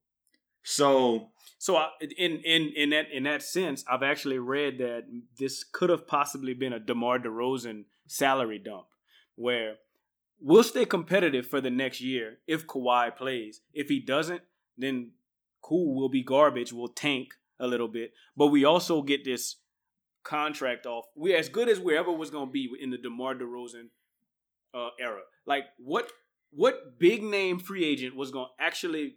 So So I, in in in that in that sense, I've actually read that this could have possibly been a DeMar DeRozan salary dump, where we'll stay competitive for the next year if Kawhi plays. If he doesn't, then cool, we'll be garbage. We'll tank a little bit, but we also get this contract off. We're as good as we ever was gonna be in the DeMar DeRozan uh, era. Like what what big name free agent was gonna actually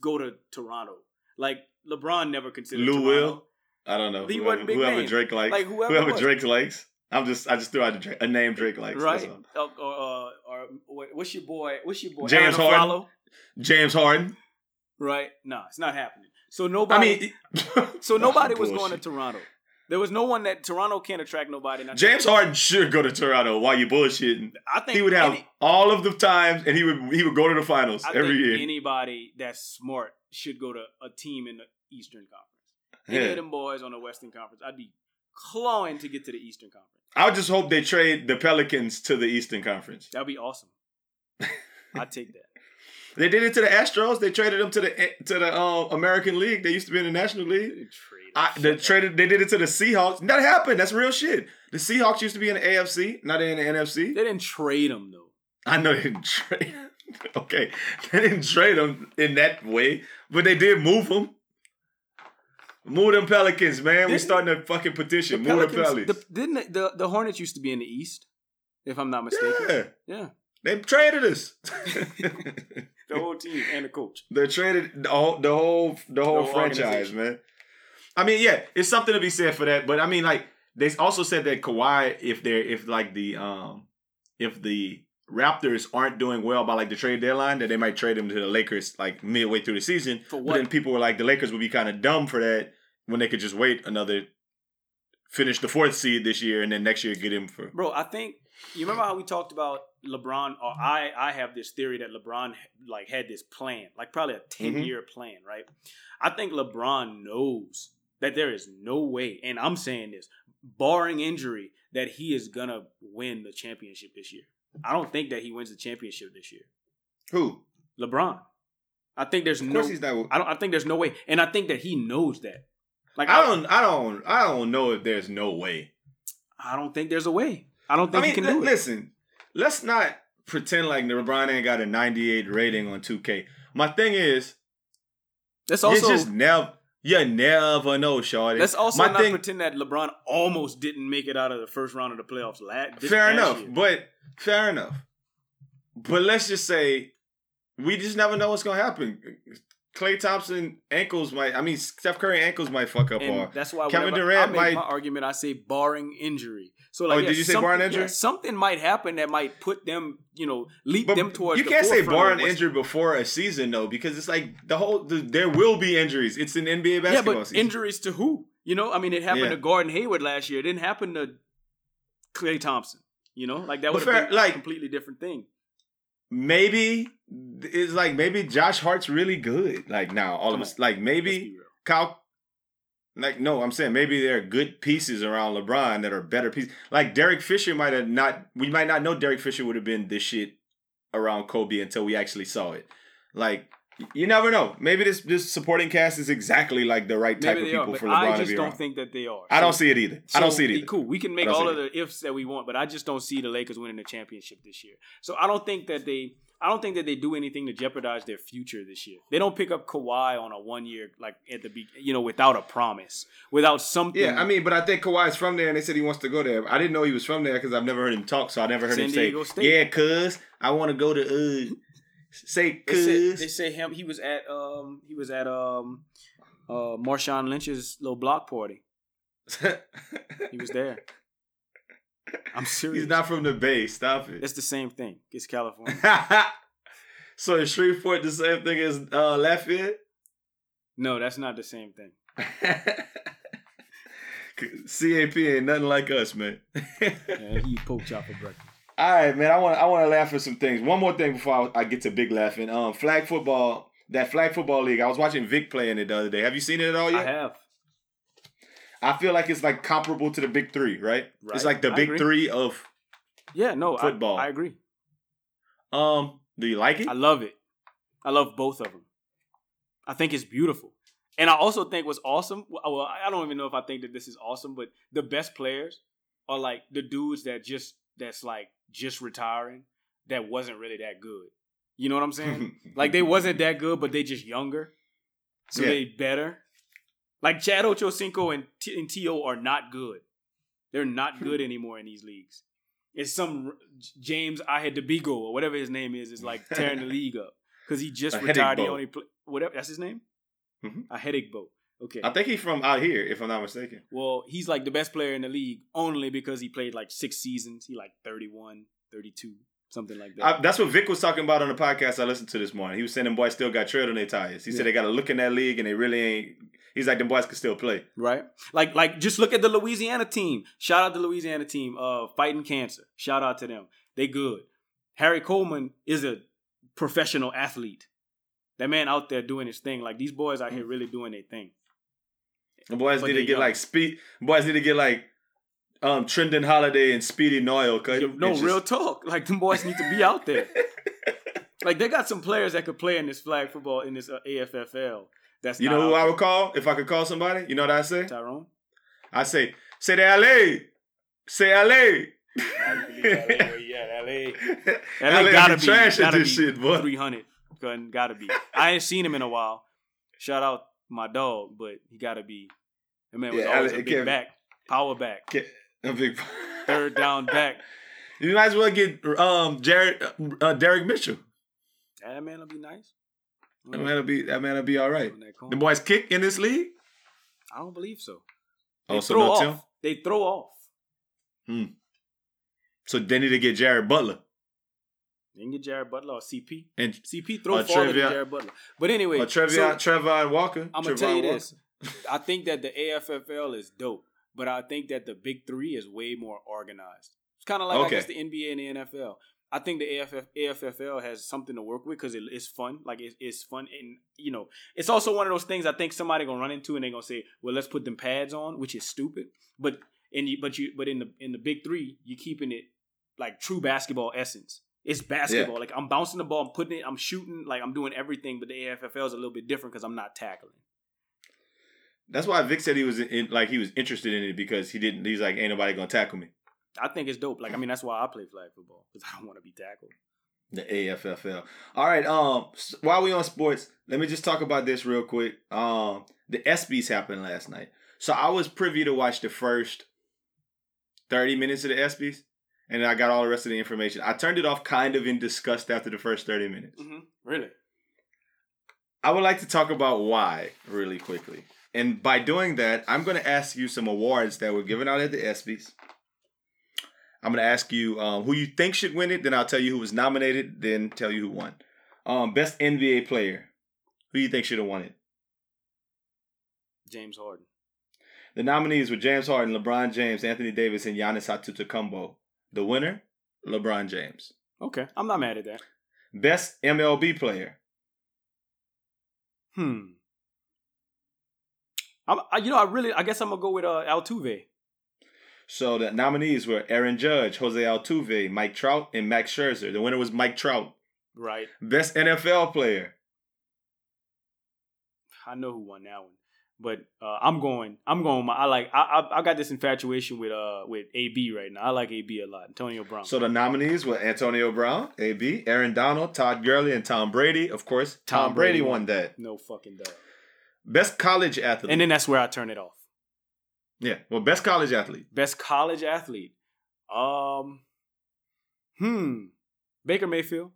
go to Toronto? Like LeBron never considered Lou Toronto. Will? I don't know. He whoever, whoever. Drake likes. Like whoever, whoever. Drake likes. I'm just I just threw out a, Drake, a name Drake likes. right? all. Uh, or, uh, or what's your boy? What's your boy? James Aaron Harden. Afflalo? James Harden. right? No, it's not happening. So nobody. I mean, so nobody was going to Toronto. There was no one that Toronto can't attract nobody. James Harden should go to Toronto while you bullshitting. I think He would have any- all of the times, and he would he would go to the finals I every think year. anybody that's smart should go to a team in the Eastern Conference. Any Yeah. of them boys on the Western Conference, I'd be clawing to get to the Eastern Conference. I just hope they trade the Pelicans to the Eastern Conference. That'd be awesome. I'd take that. They did it to the Astros. They traded them to the to the um, American League. They used to be in the National League. Trade. I, they traded. They did it to the Seahawks. That happened. That's real shit. The Seahawks used to be in the AFC, not in the NFC. They didn't trade them though. I know they didn't trade. okay, they didn't trade them in that way, but they did move them. Move them Pelicans, man. We Didn't- starting a fucking petition. The Move the Pelicans, Pelicans. the, didn't the, the the Hornets used to be in the East, if I'm not mistaken. yeah, Yeah, they traded us. the whole team and the coach. They traded the whole the whole the whole The whole franchise, man. I mean, yeah, it's something to be said for that. But I mean, like they also said that Kawhi, if they're if like the um if the Raptors aren't doing well by like the trade deadline, that they might trade him to the Lakers like midway through the season. For But then people were like, the Lakers would be kind of dumb for that when they could just wait another finish the fourth seed this year and then next year get him for Bro, I think you remember how we talked about LeBron. Or I I have this theory that LeBron like had this plan, like probably a 10 Mhm. year plan, right? I think LeBron knows that there is no way, and I'm saying this, barring injury, that he is gonna win the championship this year. I don't think that he wins the championship this year. who? LeBron. I think there's Of no. he's not. I don't. I think there's no way, and I think that he knows that. Like I don't. I don't. I don't know if there's no way. I don't think there's a way. I don't I think mean, he can li- do it. listen. Let's not pretend like LeBron ain't got a 98 rating on 2K. My thing is, you also just never, you never know, Shorty. let's also My not thing, pretend that LeBron almost didn't make it out of the first round of the playoffs. Last fair enough, but fair enough. But let's just say we just never know what's gonna happen. Klay Thompson ankles might. I mean, Steph Curry ankles might fuck up. and that's why Kevin Durant I make might- my argument. I say barring injury. So like, Oh, yeah, did you say something- barring yeah, injury? something might happen that might put them, you know, leap But them towards. you can't say barring injury before a season though, because it's like the whole. The, there will be injuries. It's an NBA basketball Yeah, but season. injuries to who? You know, I mean, it happened Yeah. to Gordon Hayward last year. It didn't happen to Klay Thompson. You know, like that would have been like- a completely different thing. maybe it's like maybe Josh Hart's really good. Like now, all of us, like maybe. Kyle. Like no, I'm saying maybe there are good pieces around LeBron that are better pieces. Like Derek Fisher might have not. We might not know Derek Fisher would have been this shit around Kobe until we actually saw it. Like you never know. Maybe this this supporting cast is exactly like the right type Maybe of are, people but for LeBron I to just be don't around. think that they are. I don't see it either. I don't see it either. Cool. We can make all of the ifs that we want, but I just don't see the Lakers winning the championship this year. So I don't think that they. I don't think that they do anything to jeopardize their future this year. They don't pick up Kawhi on a one year like at the be, you know without a promise, without something. Yeah, I mean, but I think Kawhi's from there, and they said he wants to go there. I didn't know he was from there because I've never heard him talk, so I never heard San him Diego say, State. "Yeah, cuz I want to go to uh, say they cuz." they say him. He was at um he was at um uh Marshawn Lynch's little block party. He was there. I'm serious. He's not from the Bay. Stop it. It's the same thing. It's California. so is Shreveport the same thing as uh, Lafayette? no, that's not the same thing. CAP ain't nothing like us, man. Yeah, pork chop for breakfast. All right, man. I want I want to laugh at some things. One more thing before I, I get to big laughing. Um, flag football. That flag football league. I was watching Vic playing it the other day. Have you seen it at all I have. I feel like it's like comparable to the big three, right? Right. It's like the I big agree. three of Yeah, no, I- Football. I, agree. um. Do you like it? I love it. I love both of them. I think it's beautiful. And I also think what's awesome. Well, I don't even know if I think that this is awesome, but the best players are like the dudes that just that's like just retiring that wasn't really that good. You know what I'm saying? like they wasn't that good, but they just younger, so Yeah. they better. Like Chad Ochocinco and T- and To are not good. They're not good anymore in these leagues. It's some James r- James Ahedibigo or whatever his name is is like tearing the league up because he just retired. He only play, whatever that's his name. Mhm. boat. Okay. I think he's from out here, if I'm not mistaken. Well, he's like the best player in the league only because he played like six seasons. He like 31, 32. something like that. I, that's what Vic was talking about on the podcast I listened to this morning. He was saying them boys still got tread on their tires. He Yeah. said they got to look in that league and they really ain't. He's like them boys can still play. right? Like like just look at the Louisiana team. Shout out the Louisiana team uh fighting cancer. Shout out to them. They good. Harry Coleman is a professional athlete. That man out there doing his thing. Like these boys out here really doing their thing. The boys But need to get young. like speed. Boys need to get like um Trindon Holliday and Speedy Noil. Cause No, just- real talk. Like them boys need to be out there. like they got some players that could play in this flag football in this uh, AFFL. That's You not know who I would call if I could call somebody? You know what I say? Tyrone. I say, say the LA. Say LA. yeah, LA. LA LA gotta be be, trash gotta this be shit, boy. 300. Gotta, gotta be. I ain't seen him in a while. Shout out my dog, but he gotta be. That man was Yeah, always LA a big Kevin. back, power back, A big- third down back. You might as well get um Jared uh, Derek Mitchell. That man will be nice. That man'll be that man'll be all right. On that corner. The boys kick in this league. I don't believe so. Oh, They so throw no off. Tim. They throw off. Hmm. So they need to get Jared Butler They can get Jared Butler or CP. and CP throw farther than Jared Butler. But anyway, or Trevion so- Trevon Walker. I'm gonna Trevon tell you Walker. this. I think that the AFFL is dope, but I think that the Big Three is way more organized. It's kind of like I guess the NBA and the NFL. I think the AFF, AFFL has something to work with because it, it's fun. Like it, it's fun, and you know, it's also one of those things I think somebody gonna run into and they gonna say, "Well, let's put them pads on," which is stupid. But and you, but you, but in the in the Big Three, you're keeping it like true basketball essence. It's basketball. Like I'm bouncing the ball, I'm putting it, I'm shooting, like I'm doing everything. But the AFFL is a little bit different because I'm not tackling. That's why Vic said he was in, like he was interested in it because he didn't. He's like, ain't nobody gonna tackle me. I think it's dope. Like I mean, that's why I play flag football because I don't want to be tackled. The AFFL. All right. Um. While we on sports, let me just talk about this real quick. Um. The ESPYS happened last night, so I was privy to watch the first thirty minutes of the ESPYS, and I got all the rest of the information. I turned it off kind of in disgust after the first thirty minutes. Mm-hmm. Really? I would like to talk about why really quickly. And by doing that, I'm going to ask you some awards that were given out at the ESPYS. I'm going to ask you um, who you think should win it. Then I'll tell you who was nominated. Then tell you who won. Um, best NBA player. Who you think should have won it? James Harden. The nominees were James Harden, LeBron James, Anthony Davis, and Giannis Antetokounmpo. The winner, LeBron James. Okay, I'm not mad at that. Best MLB player. Hmm. I'm, I, you know, I really, I guess I'm gonna go with uh, Altuve. So the nominees were Aaron Judge, Jose Altuve, Mike Trout, and Max Scherzer. The winner was Mike Trout. Right. Best NFL player. I know who won that one, but uh, I'm going. I'm going. My, I like. I, I I got this infatuation with uh with AB right now. I like AB a lot. Antonio Brown. So the nominees were Antonio Brown, AB, Aaron Donald, Todd Gurley, and Tom Brady. Of course, Tom, Tom Brady, Brady won won. that. no fucking doubt. Best college athlete. And then that's where I turn it off. Yeah, well, best college athlete. Best college athlete. Um. Hmm. Baker Mayfield.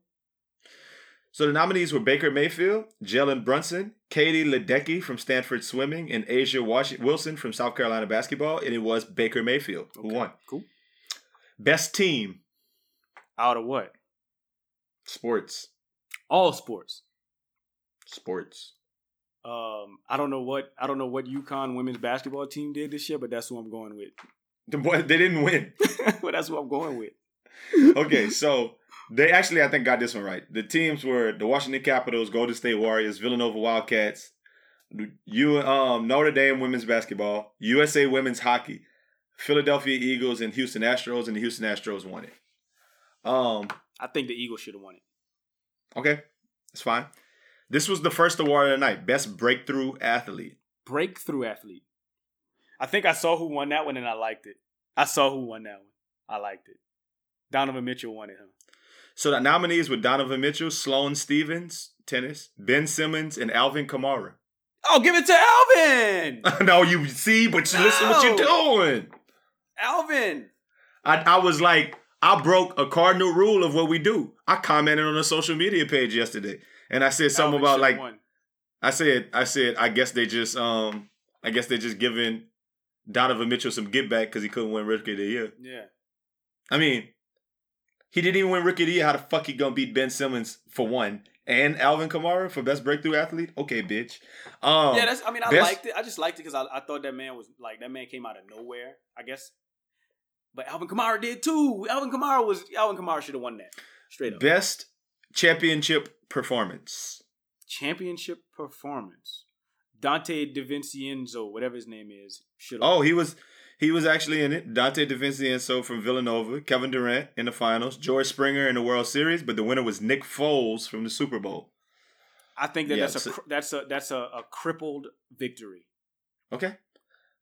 So the nominees were Baker Mayfield, Jalen Brunson, Katie Ledecky from Stanford Swimming, and A'ja Wilson from South Carolina Basketball. And it was Baker Mayfield who Okay, won. Cool. Best team, Out of what? sports. All sports. Sports. Um, I don't know what I don't know what UConn women's basketball team did this year, but that's who I'm going with. The boy, they didn't win. but that's who I'm going with. okay, so they actually, I think, got this one right. The teams were the Washington Capitals, Golden State Warriors, Villanova Wildcats, U um, Notre Dame women's basketball, USA women's hockey, Philadelphia Eagles, and Houston Astros, and the Houston Astros won it. Um, I think the Eagles should have won it. okay, that's fine. This was the first award of the night, best breakthrough athlete. Breakthrough athlete. I think I saw who won that one and I liked it. I saw who won that one. I liked it. Donovan Mitchell won it, huh? So the nominees were Donovan Mitchell, Sloane Stephens, tennis, Ben Simmons, and Alvin Kamara. Oh, give it to Alvin! no, you see, but you listen what you're doing. Alvin! I, I was like, I broke a cardinal rule of what we do. I commented on a social media page yesterday, and I said something Alvin about like won. I said I said I guess they just um I guess they just giving Donovan Mitchell some get back because he couldn't win Rookie of the Year. Yeah. I mean, He didn't even win Rookie of the Year. How the fuck he gonna beat Ben Simmons for one? And Alvin Kamara for best breakthrough athlete? Okay, bitch. Um, yeah, that's. I mean, I best- liked it. I just liked it because I, I thought that man was like that man came out of nowhere. I guess, but Alvin Kamara did too. Alvin Kamara was Alvin Kamara should have won that straight up. best championship performance. Championship performance. Donte DiVincenzo, whatever his name is, should. Oh, he was he was actually in it. Donte DiVincenzo from Villanova, Kevin Durant in the finals, George Springer in the World Series, but the winner was Nick Foles from the Super Bowl. I think that Yeah, that's a so- that's a that's a, a crippled victory. Okay.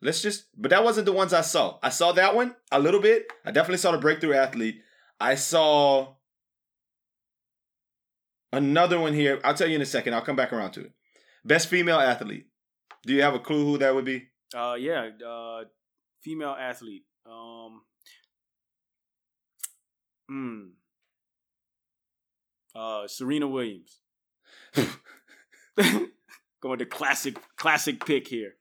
Let's just but that wasn't the ones I saw. I saw that one a little bit. I definitely saw the breakthrough athlete. I saw another one here. I'll tell you in a second. I'll come back around to it. Best female athlete. Do you have a clue who that would be? Uh, yeah, uh, female athlete. Um, hmm. Uh, Serena Williams. Going to classic, classic pick here.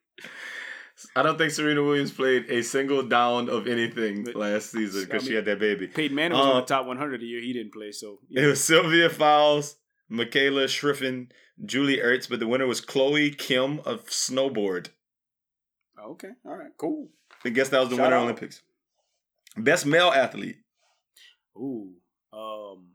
I don't think Serena Williams played a single down of anything But- last season I because she had that baby. Peyton Manning was on Uh, the top 100 a year. He didn't play, so It was Sylvia Fowles, Mikaela Shiffrin, Julie Ertz, but the winner was Chloe Kim of snowboard. okay, all right, cool. I guess that was the Shout winter out. Olympics. Best male athlete. Ooh, um,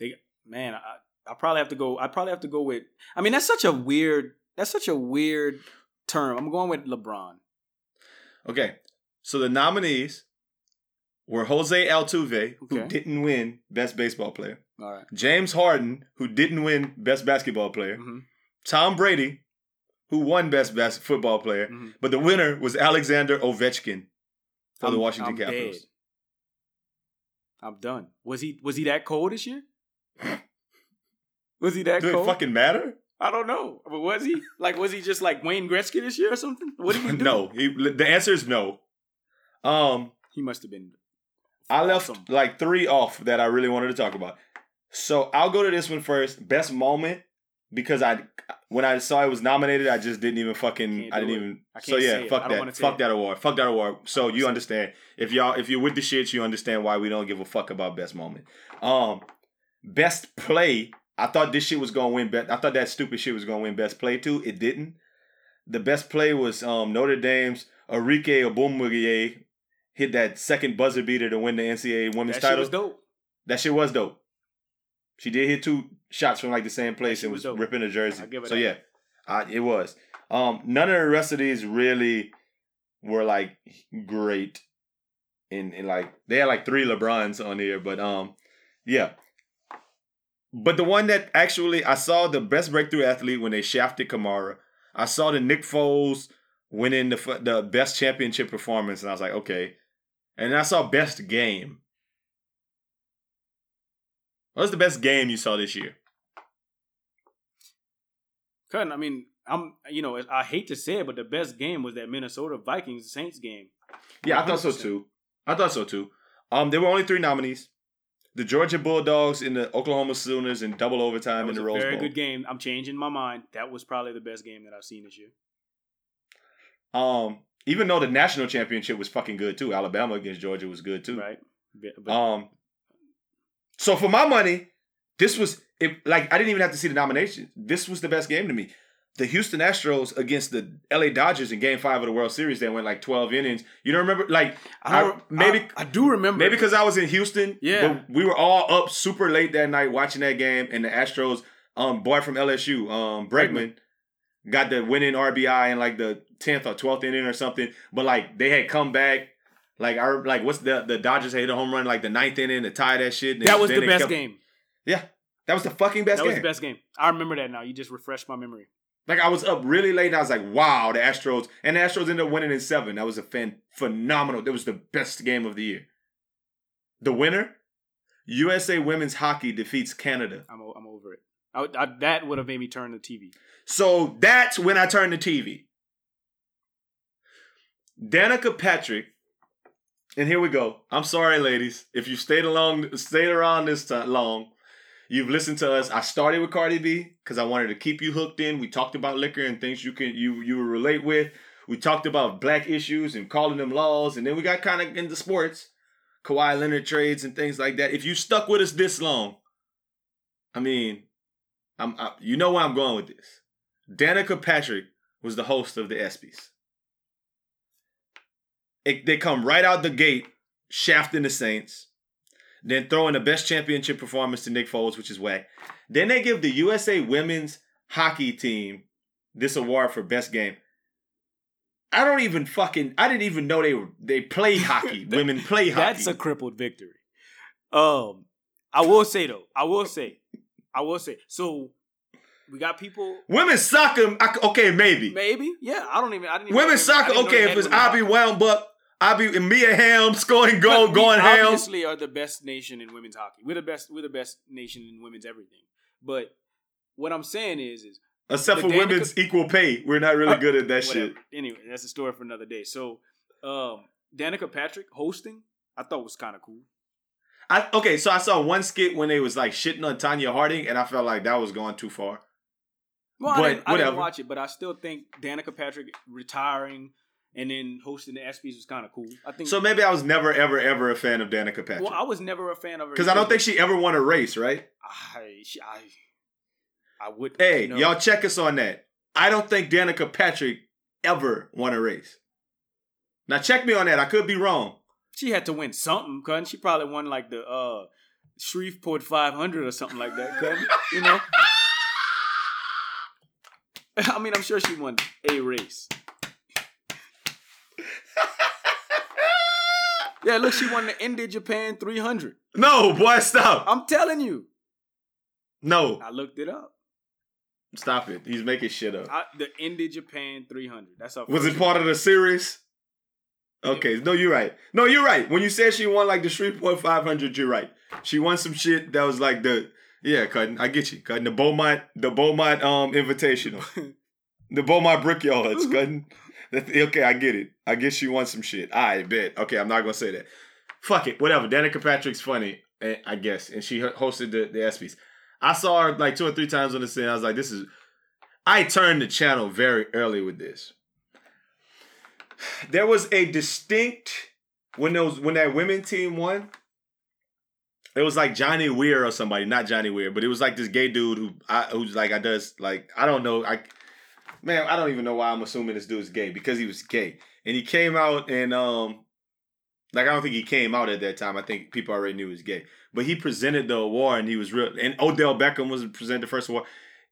they man, I I probably have to go. I probably have to go with. I mean, that's such a weird. That's such a weird term. I'm going with LeBron. Okay, so the nominees were Jose Altuve, who didn't win Best Baseball Player, All right. James Harden, who didn't win Best Basketball Player, Mm-hmm. Tom Brady, who won Best Bas- Football Player, Mm-hmm. but the winner was Alexander Ovechkin for the I'm- Washington I'm Capitals. dead. I'm done. Was he was he that cold this year? was he that Does it fucking matter? I don't know. But was he like was he just like Wayne Gretzky this year or something? What did he do? no. He, the answer is no. Um, He must have been. I left awesome. like three off that I really wanted to talk about. So I'll go to this one first. Best moment because I when I saw it was nominated, I just didn't even fucking I didn't it. even. I So yeah, fuck I don't wanna that. Fuck it. that award. Fuck that award. So you understand if y'all if you're with the shit, you understand why we don't give a fuck about best moment. Um, best play. I thought this shit was gonna win. Best, I thought that stupid shit was gonna win best play too. It didn't. The best play was um Notre Dame's Arike Ogunbowale hit that second buzzer beater to win the NCAA women's title. That shit was dope. That shit was dope. She did hit two shots from like the same place and was dope. ripping a jersey. So that. yeah, I, it was. Um, none of the rest of these really were like great. In, in like they had like three LeBrons on here, but um, yeah. But the one that actually I saw the best breakthrough athlete when they shafted Kamara. I saw the Nick Foles winning the the best championship performance, and I was like, okay. And then I saw best game. What was the best game you saw this year? Couldn't. I mean, I'm. You know, I hate to say it, but the best game was that Minnesota Vikings Saints game. Yeah, I thought so too. I thought so too. Um, there were only three nominees: the Georgia Bulldogs and the Oklahoma Sooners in double overtime in the a Rose very Bowl. good game. I'm changing my mind. That was probably the best game that I've seen this year. Um, even though the national championship was fucking good too, Alabama against Georgia was good too. Right. But Um, so for my money, this was it. Like I didn't even have to see the nomination. This was the best game to me. The Houston Astros against the LA Dodgers in Game Five of the World Series. They went like twelve innings. You don't remember? Like I I- maybe- I, I do remember. Maybe because I was in Houston. Yeah. But we were all up super late that night watching that game, and the Astros, um, boy from LSU, um, Bregman, got the winning RBI in like the tenth or twelfth inning or something. But like they had come back. Like I like what's the the Dodgers hit a home run like the ninth inning to tie that shit. and that was the best kept- game. Yeah, that was the fucking best game. that game. was the best game. I remember that now. You just refreshed my memory. Like I was up really late and I was like, wow, the Astros and the Astros ended up winning in seven. That was a fan phenomenal. That was the best game of the year. The winner, USA Women's Hockey defeats Canada. I'm o- I'm over it. I, I, that would have made me turn the TV. So that's when I turned the TV. Danica Patrick, and here we go. I'm sorry, ladies, if you stayed along, stayed around this time long. You've listened to us. I started with Cardi B because I wanted to keep you hooked in. We talked about liquor and things you can you you relate with. We talked about black issues and calling them laws, and then we got kind of into sports Kawhi Leonard trades and things like that. If you stuck with us this long, I mean, I'm I, you know where I'm going with this. Danica Patrick was the host of the ESPYS. It, they come right out the gate, shafting the Saints, then throwing the best championship performance to Nick Foles, which is whack. Then they give the USA women's hockey team this award for best game. I don't even fucking. I didn't even know they were they play hockey. Women play hockey. That's a crippled victory. Um, I will say though, I will say, I will say. So we got people. Women's soccer. I, okay, maybe. Maybe, yeah. I don't even. I didn't. Even Women's I soccer. Okay, if it's women Abby. Wambach, Abby and Mia Hamm scoring goal, But going ham. Obviously, are the best nation in women's hockey. We're the best. We're the best nation in women's everything. But what I'm saying is, is Except for Danica- women's equal pay, we're not really good at that whatever. shit. Anyway, that's a story for another day. So, um, Danica Patrick hosting, I thought was kind of cool. I okay, so I saw one skit when they was like shitting on Tonya Harding, and I felt like that was going too far. Well, But I, didn't, I didn't watch it, but I still think Danica Patrick retiring and then hosting the ESPYS was kind of cool. I think. So maybe I was never, ever, ever a fan of Danica Patrick well, I was never a fan of her because I don't think she ever won a race, right? I, she, I, I would. Hey, no. y'all check us on that. I don't think Danica Patrick ever won a race. Now check me on that. I could be wrong. She had to win something, couldn't she? Probably won like the uh Shreveport 500 or something like that, you know? I mean, I'm sure she won a race. yeah, look, she won the India Japan 300. No, boy, stop. I'm telling you. No, I looked it up. stop it. He's making shit up. I, the India Japan 300. That's how. Was it part of the series? Okay, no, you're right. No, you're right. When you said she won like the Shreveport 500, you're right. She won some shit that was like the yeah, cutting. I get you, cutting the Beaumont, the Beaumont um Invitational, the Beaumont Brickyards, cutting. Okay, I get it. I guess she won some shit. I bet. Okay, I'm not gonna say that. Fuck it, whatever. Danica Patrick's funny, eh, I guess, and she hosted the the ESPYS. I saw her like two or three times on the scene. I was like, this is. I turned the channel very early with this there was a distinct when those when that women team won. It was like Johnny Weir or somebody, not Johnny Weir, but it was like this gay dude who I who's like I does like I don't know I man I don't even know why I'm assuming this dude's gay because he was gay and he came out and um like I don't think he came out at that time I think people already knew he was gay but he presented the award and he was real and Odell Beckham was presented the first award.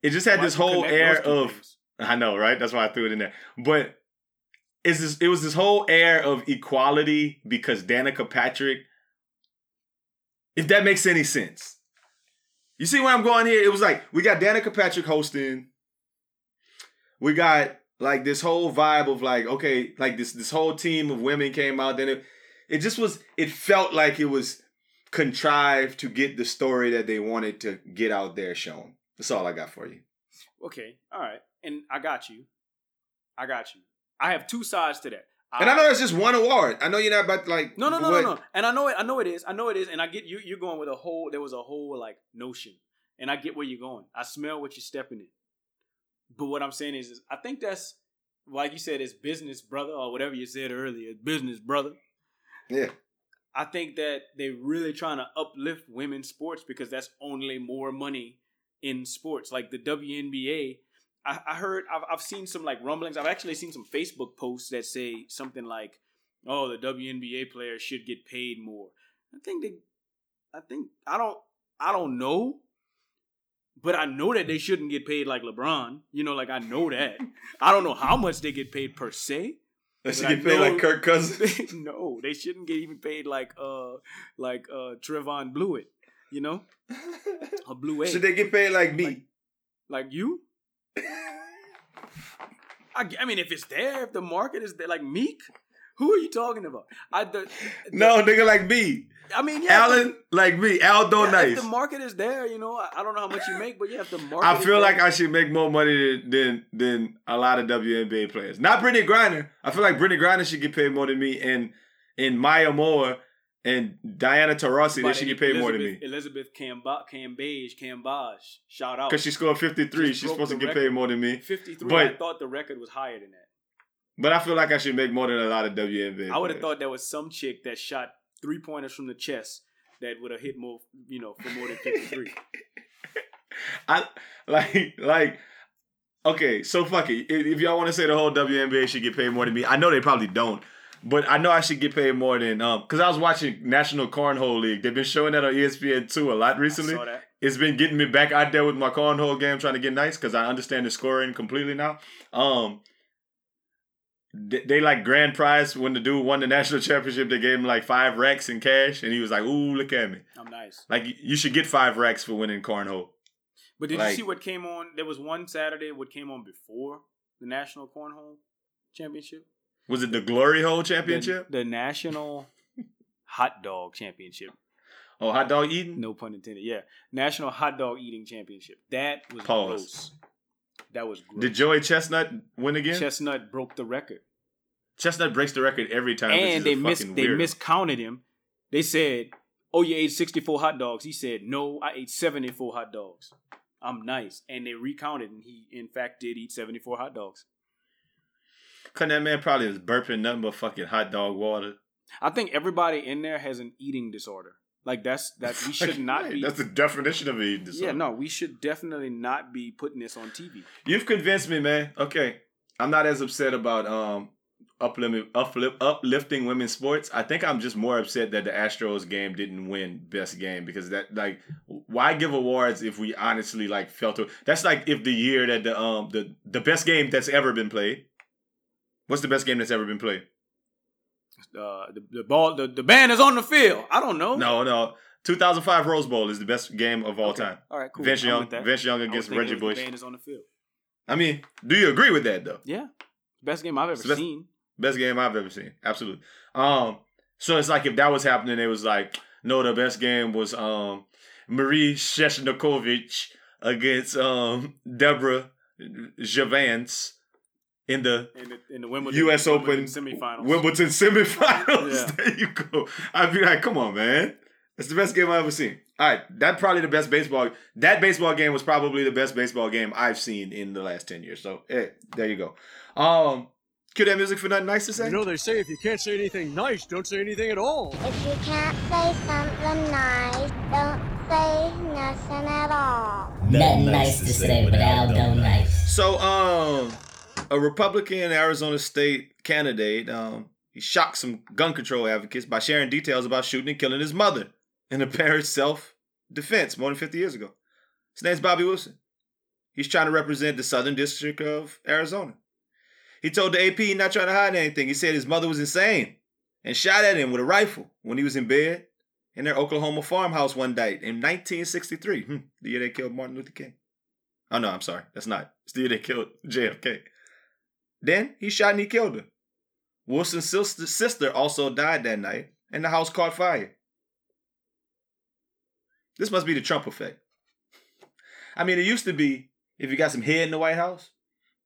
It just had Why'd this whole air of things? I know, right? That's why I threw it in there. But it's this it was this whole air of equality because Danica Patrick, if that makes any sense. You see where I'm going here? It was like we got Danica Patrick hosting. We got like this whole vibe of like, okay, like this this whole team of women came out. Then it it just was it felt like it was contrived to get the story that they wanted to get out there shown. That's all I got for you. Okay, all right, and I got you. I got you. I have two sides to that. And I know that's just one award. I know you're not about to like No, no, no, what- no, no. And I know it. I know it is. I know it is. And I get you. You're going with a whole. There was a whole like notion, and I get where you're going. I smell what you're stepping in. But what I'm saying is, is I think that's like you said, it's business, brother, or whatever you said earlier, business, brother. Yeah. I think that they're really trying to uplift women's sports because that's only more money in sports. Like the WNBA, I, I heard, I've, I've seen some like rumblings. I've actually seen some Facebook posts that say something like, "Oh, the WNBA players should get paid more." I think they, I think I don't, I don't know, but I know that they shouldn't get paid like LeBron. You know, like I know that. I don't know how much they get paid per se. They should I get paid know- like Kirk Cousins. no, they shouldn't get even paid like uh like uh Trevon Bluiett, you know, a Blue should they get paid like me? Like- like you. I mean, if it's there, if the market is there, like Meek, who are you talking about? I the, the- no, nigga like me. I mean, yeah, Allen like me. Aldo the, yeah, nice. The market is there, you know, I, I don't know how much you make, but yeah, if the market, I feel there- like I should make more money than than a lot of WNBA players. Not Brittney Griner. I feel like Brittney Griner should get paid more than me, and and Maya Moore and Diana Taurasi they should get paid more than me Elizabeth Camba- Cambage, Cambage, shout out. because she scored fifty three. She's supposed to get record. paid more than me. 53. But- I thought the record was higher than that. But I feel like I should make more than a lot of WNBA. I would have thought there was some chick that shot three pointers from the chest that would have hit more, you know, for more than fifty three. I like like okay, so fuck it. If if y'all want to say the whole WNBA should get paid more than me, I know they probably don't. But I know I should get paid more than um because I was watching National Cornhole League. They've been showing that on ESPN two a lot recently. saw that. It's been getting me back out there with my cornhole game, trying to get nice because I understand the scoring completely now. Um, they, they like grand prize when the dude won the national championship. They gave him like five racks in cash, and he was like, "Ooh, look at me!" I'm nice. Like you- should get five racks for winning cornhole. But did Like- you see what came on? There was one Saturday what came on before the National Cornhole Championship. Was it the Glory Hole The- Championship? The, National Hot Dog Championship. Oh, hot dog eating? No pun intended. Yeah, National Hot Dog Eating Championship. That was Pause. gross. That was gross. Did Joey Chestnut win again? Chestnut broke the record, Chestnut breaks the record every time. and they missed. They weirdo. miscounted him. They said, "Oh, you ate sixty-four hot dogs." He said, "No, I ate seventy-four hot dogs." I'm nice, and they recounted, and he in fact did eat seventy-four hot dogs. Cause that man probably was burping nothing but fucking hot dog water. I think everybody in there has an eating disorder. Like that's that we should not Right, be. That's the definition of eating disorder. yeah, no, we should definitely not be putting this on TV. You've convinced me, man. Okay, I'm not as upset about um uplifting uplift, uplifting women's sports. I think I'm just more upset that the Astros game didn't win best game because that like why give awards if we honestly like felt it? That's like if the year that the um the the best game that's ever been played. What's the best game that's ever been played? Uh, the, the ball, the, the band is on the field. I don't know. No, no. 2005 Rose Bowl is the best game of all Okay. time. All right, cool. Vince I'm Young. Vince Young against Reggie Bush. The band is on the field. I mean, do you agree with that though? Yeah, best game I've ever that's- seen. Best game I've ever seen. Absolutely. Um, so it's like if that was happening, it was like, no, the best game was um Marie Sheshnakovich against um Deborah Javance in the In the, in the Wimbledon, U.S. Open Wimbledon semifinals. Wimbledon semifinals. Yeah. there you go. I'd be like, come on, man. It's the best game I've ever seen. All right, that probably the best baseball. That baseball game was probably the best baseball game I've seen in the last ten years. So, hey, there you go. Um, cue that music for nothing nice to say. You know they say if you can't say anything nice, don't say anything at all. If you can't say something nice, don't say nothing at all. Nothing nice to say, but Aldo nice. So, um, a Republican Arizona state candidate, um, he shocked some gun control advocates by sharing details about shooting and killing his mother in apparent self-defense more than 50 years ago. His name's Bobby Wilson. He's trying to represent the Southern District of Arizona. He told the AP he's not trying to hide anything. He said his mother was insane and shot at him with a rifle when he was in bed in their Oklahoma farmhouse one night in 1963, hmm, the year they killed Martin Luther King. Oh no, I'm sorry. That's not. It's the year they killed JFK. Then he shot and he killed her. Wilson's sister, also died that night, and the house caught fire. This must be the Trump effect. I mean, it used to be if you got some head in the White House,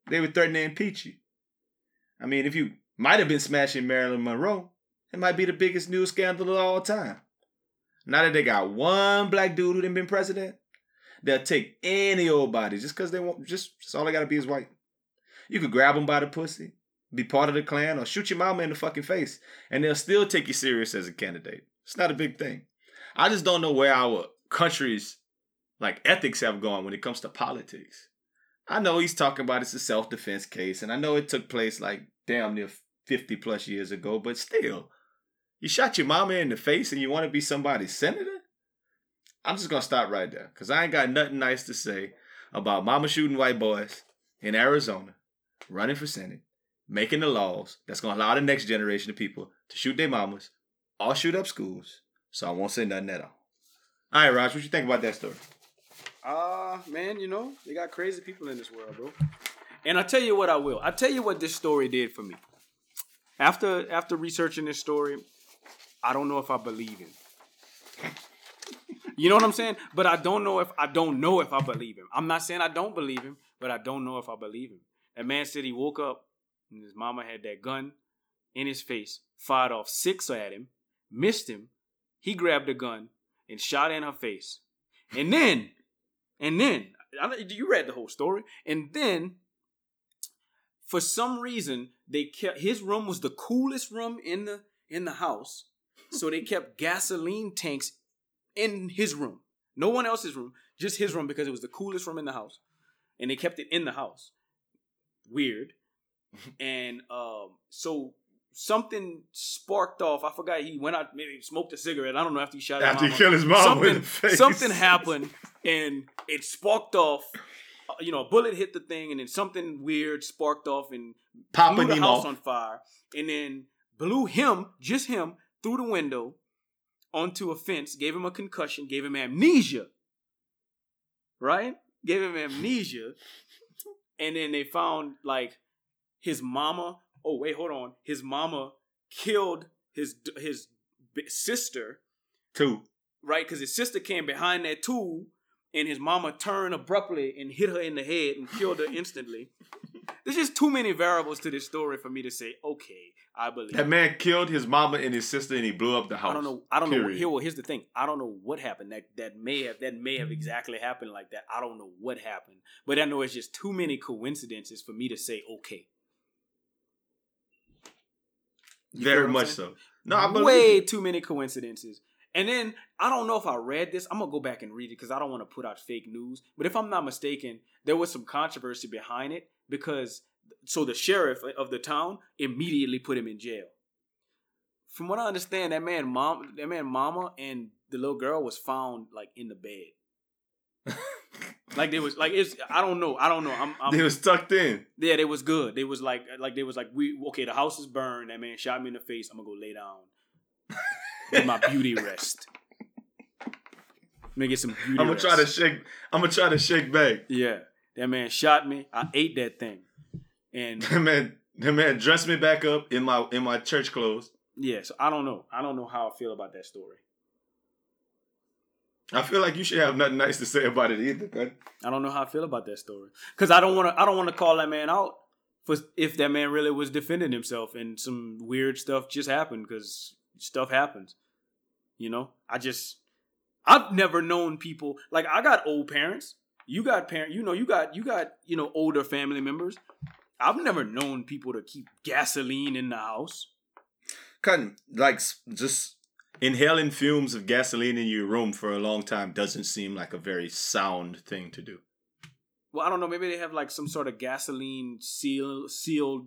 they would threaten to impeach you. I mean, if you might have been smashing Marilyn Monroe, it might be the biggest news scandal of all time. Now that they got one black dude who done been president, they'll take any old body just because they want. Just, just all they gotta be is white. You could grab them by the pussy, be part of the clan, or shoot your mama in the fucking face, and they'll still take you serious as a candidate. It's not a big thing. I just don't know where our country's like ethics have gone when it comes to politics. I know he's talking about it's a self defense case, and I know it took place like damn near fifty plus years ago, but still, you shot your mama in the face and you want to be somebody's senator? I'm just gonna stop right there because I ain't got nothing nice to say about mama shooting white boys in Arizona, running for senate, making the laws that's gonna allow the next generation of people to shoot their mamas or shoot up schools. So I won't say nothing at all. All right, Raj, what you think about that story? Ah, man, you know, they got crazy people in this world, bro. And I tell you what I will. I'll tell you what this story did for me. After after researching this story, I don't know if I believe him. You know what I'm saying? But I don't know if I don't know if I believe him. I'm not saying I don't believe him, but I don't know if I believe him. That man said he woke up and his mama had that gun in his face, fired off six at him, missed him. He grabbed the gun and shot in her face. And then, and then, I you read the whole story. And then, for some reason, they kept his room was the coolest room in the in the house. So they kept gasoline tanks in his room. No one else's room, just his room because it was the coolest room in the house. And they kept it in the house. Weird. and um, so something sparked off. I forgot he went out, maybe smoked a cigarette. I don't know after he shot his After he killed his mom something, in the face. something happened and it sparked off. uh, You know, a bullet hit the thing, and then something weird sparked off and Papa blew the Nemo. house on fire, and then blew him, just him, through the window onto a fence, gave him a concussion, gave him amnesia. Right? Gave him amnesia. And then they found like his mama. Oh wait, hold on. His mama killed his his sister, Two. right? Because his sister came behind that tool, and his mama turned abruptly and hit her in the head and killed her instantly. There's just too many variables to this story for me to say, okay, I believe. That man killed his mama and his sister, and he blew up the house. I don't know. I don't know. Here, well, here's the thing. I don't know what happened. That that may have that may have exactly happened like that. I don't know what happened, but I know it's just too many coincidences for me to say okay. You Very much so. No, I believe way too many coincidences. And then I don't know if I read this. I'm gonna go back and read it because I don't want to put out fake news. But if I'm not mistaken, there was some controversy behind it because so the sheriff of the town immediately put him in jail. From what I understand, that man mom, that man mama, and the little girl was found like in the bed. like they was like it's I don't know I don't know I'm, I'm They was tucked in. yeah, they was good. They was like, like they was like, we okay. The house is burned. That man shot me in the face. I'm gonna go lay down. Get my beauty rest. Let me get some beauty. I'm gonna rest. try to shake. I'm gonna try to shake back. Yeah, that man shot me. I ate that thing, and That man, that man dressed me back up in my in my church clothes. yeah. So I don't know. I don't know how I feel about that story. I feel like you should have nothing nice to say about it either. I don't know how I feel about that story because I don't want to. I don't want to call that man out for if that man really was defending himself and some weird stuff just happened because stuff happens. You know, I just I've never known people like I got old parents. You got parent. You know, you got you got you know older family members. I've never known people to keep gasoline in the house. Cutting like just inhaling fumes of gasoline in your room for a long time doesn't seem like a very sound thing to do. Well, I don't know. Maybe they have like some sort of gasoline seal sealed,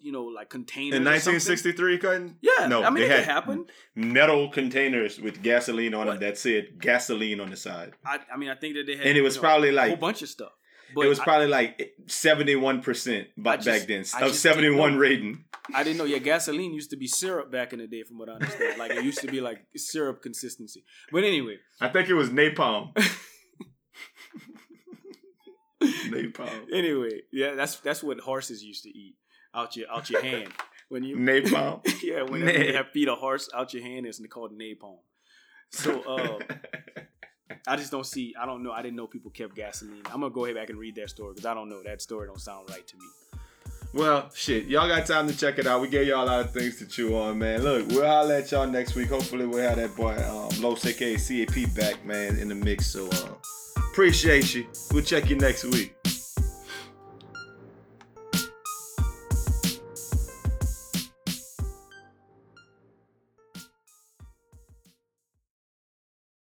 you know, like containers. In 1963, cutting. Yeah, no, I mean they it had could happen. metal containers with gasoline on What? them that said gasoline on the side, I, I mean, I think that they had, and it was know, probably a whole bunch of stuff. But it was I- probably like 71 percent I back then of 71 rating. I didn't know. Yeah, gasoline used to be syrup back in the day, from what I understand. Like it used to be like syrup consistency. But anyway, I think it was napalm. napalm. anyway, yeah, that's that's what horses used to eat out your out your hand when you Napalm. yeah when Na- you have feed a horse out your hand, it's called napalm. So uh, I just don't see. I don't know. I didn't know people kept gasoline. I'm gonna go ahead back and read that story because I don't know. That story don't sound right to me. Well, shit, y'all got time to check it out. We gave y'all a lot of things to chew on, man. Look, we'll holler at y'all next week. Hopefully, we'll have that boy um, Los aka CAP back, man, in the mix. So, uh, appreciate you. We'll check you next week.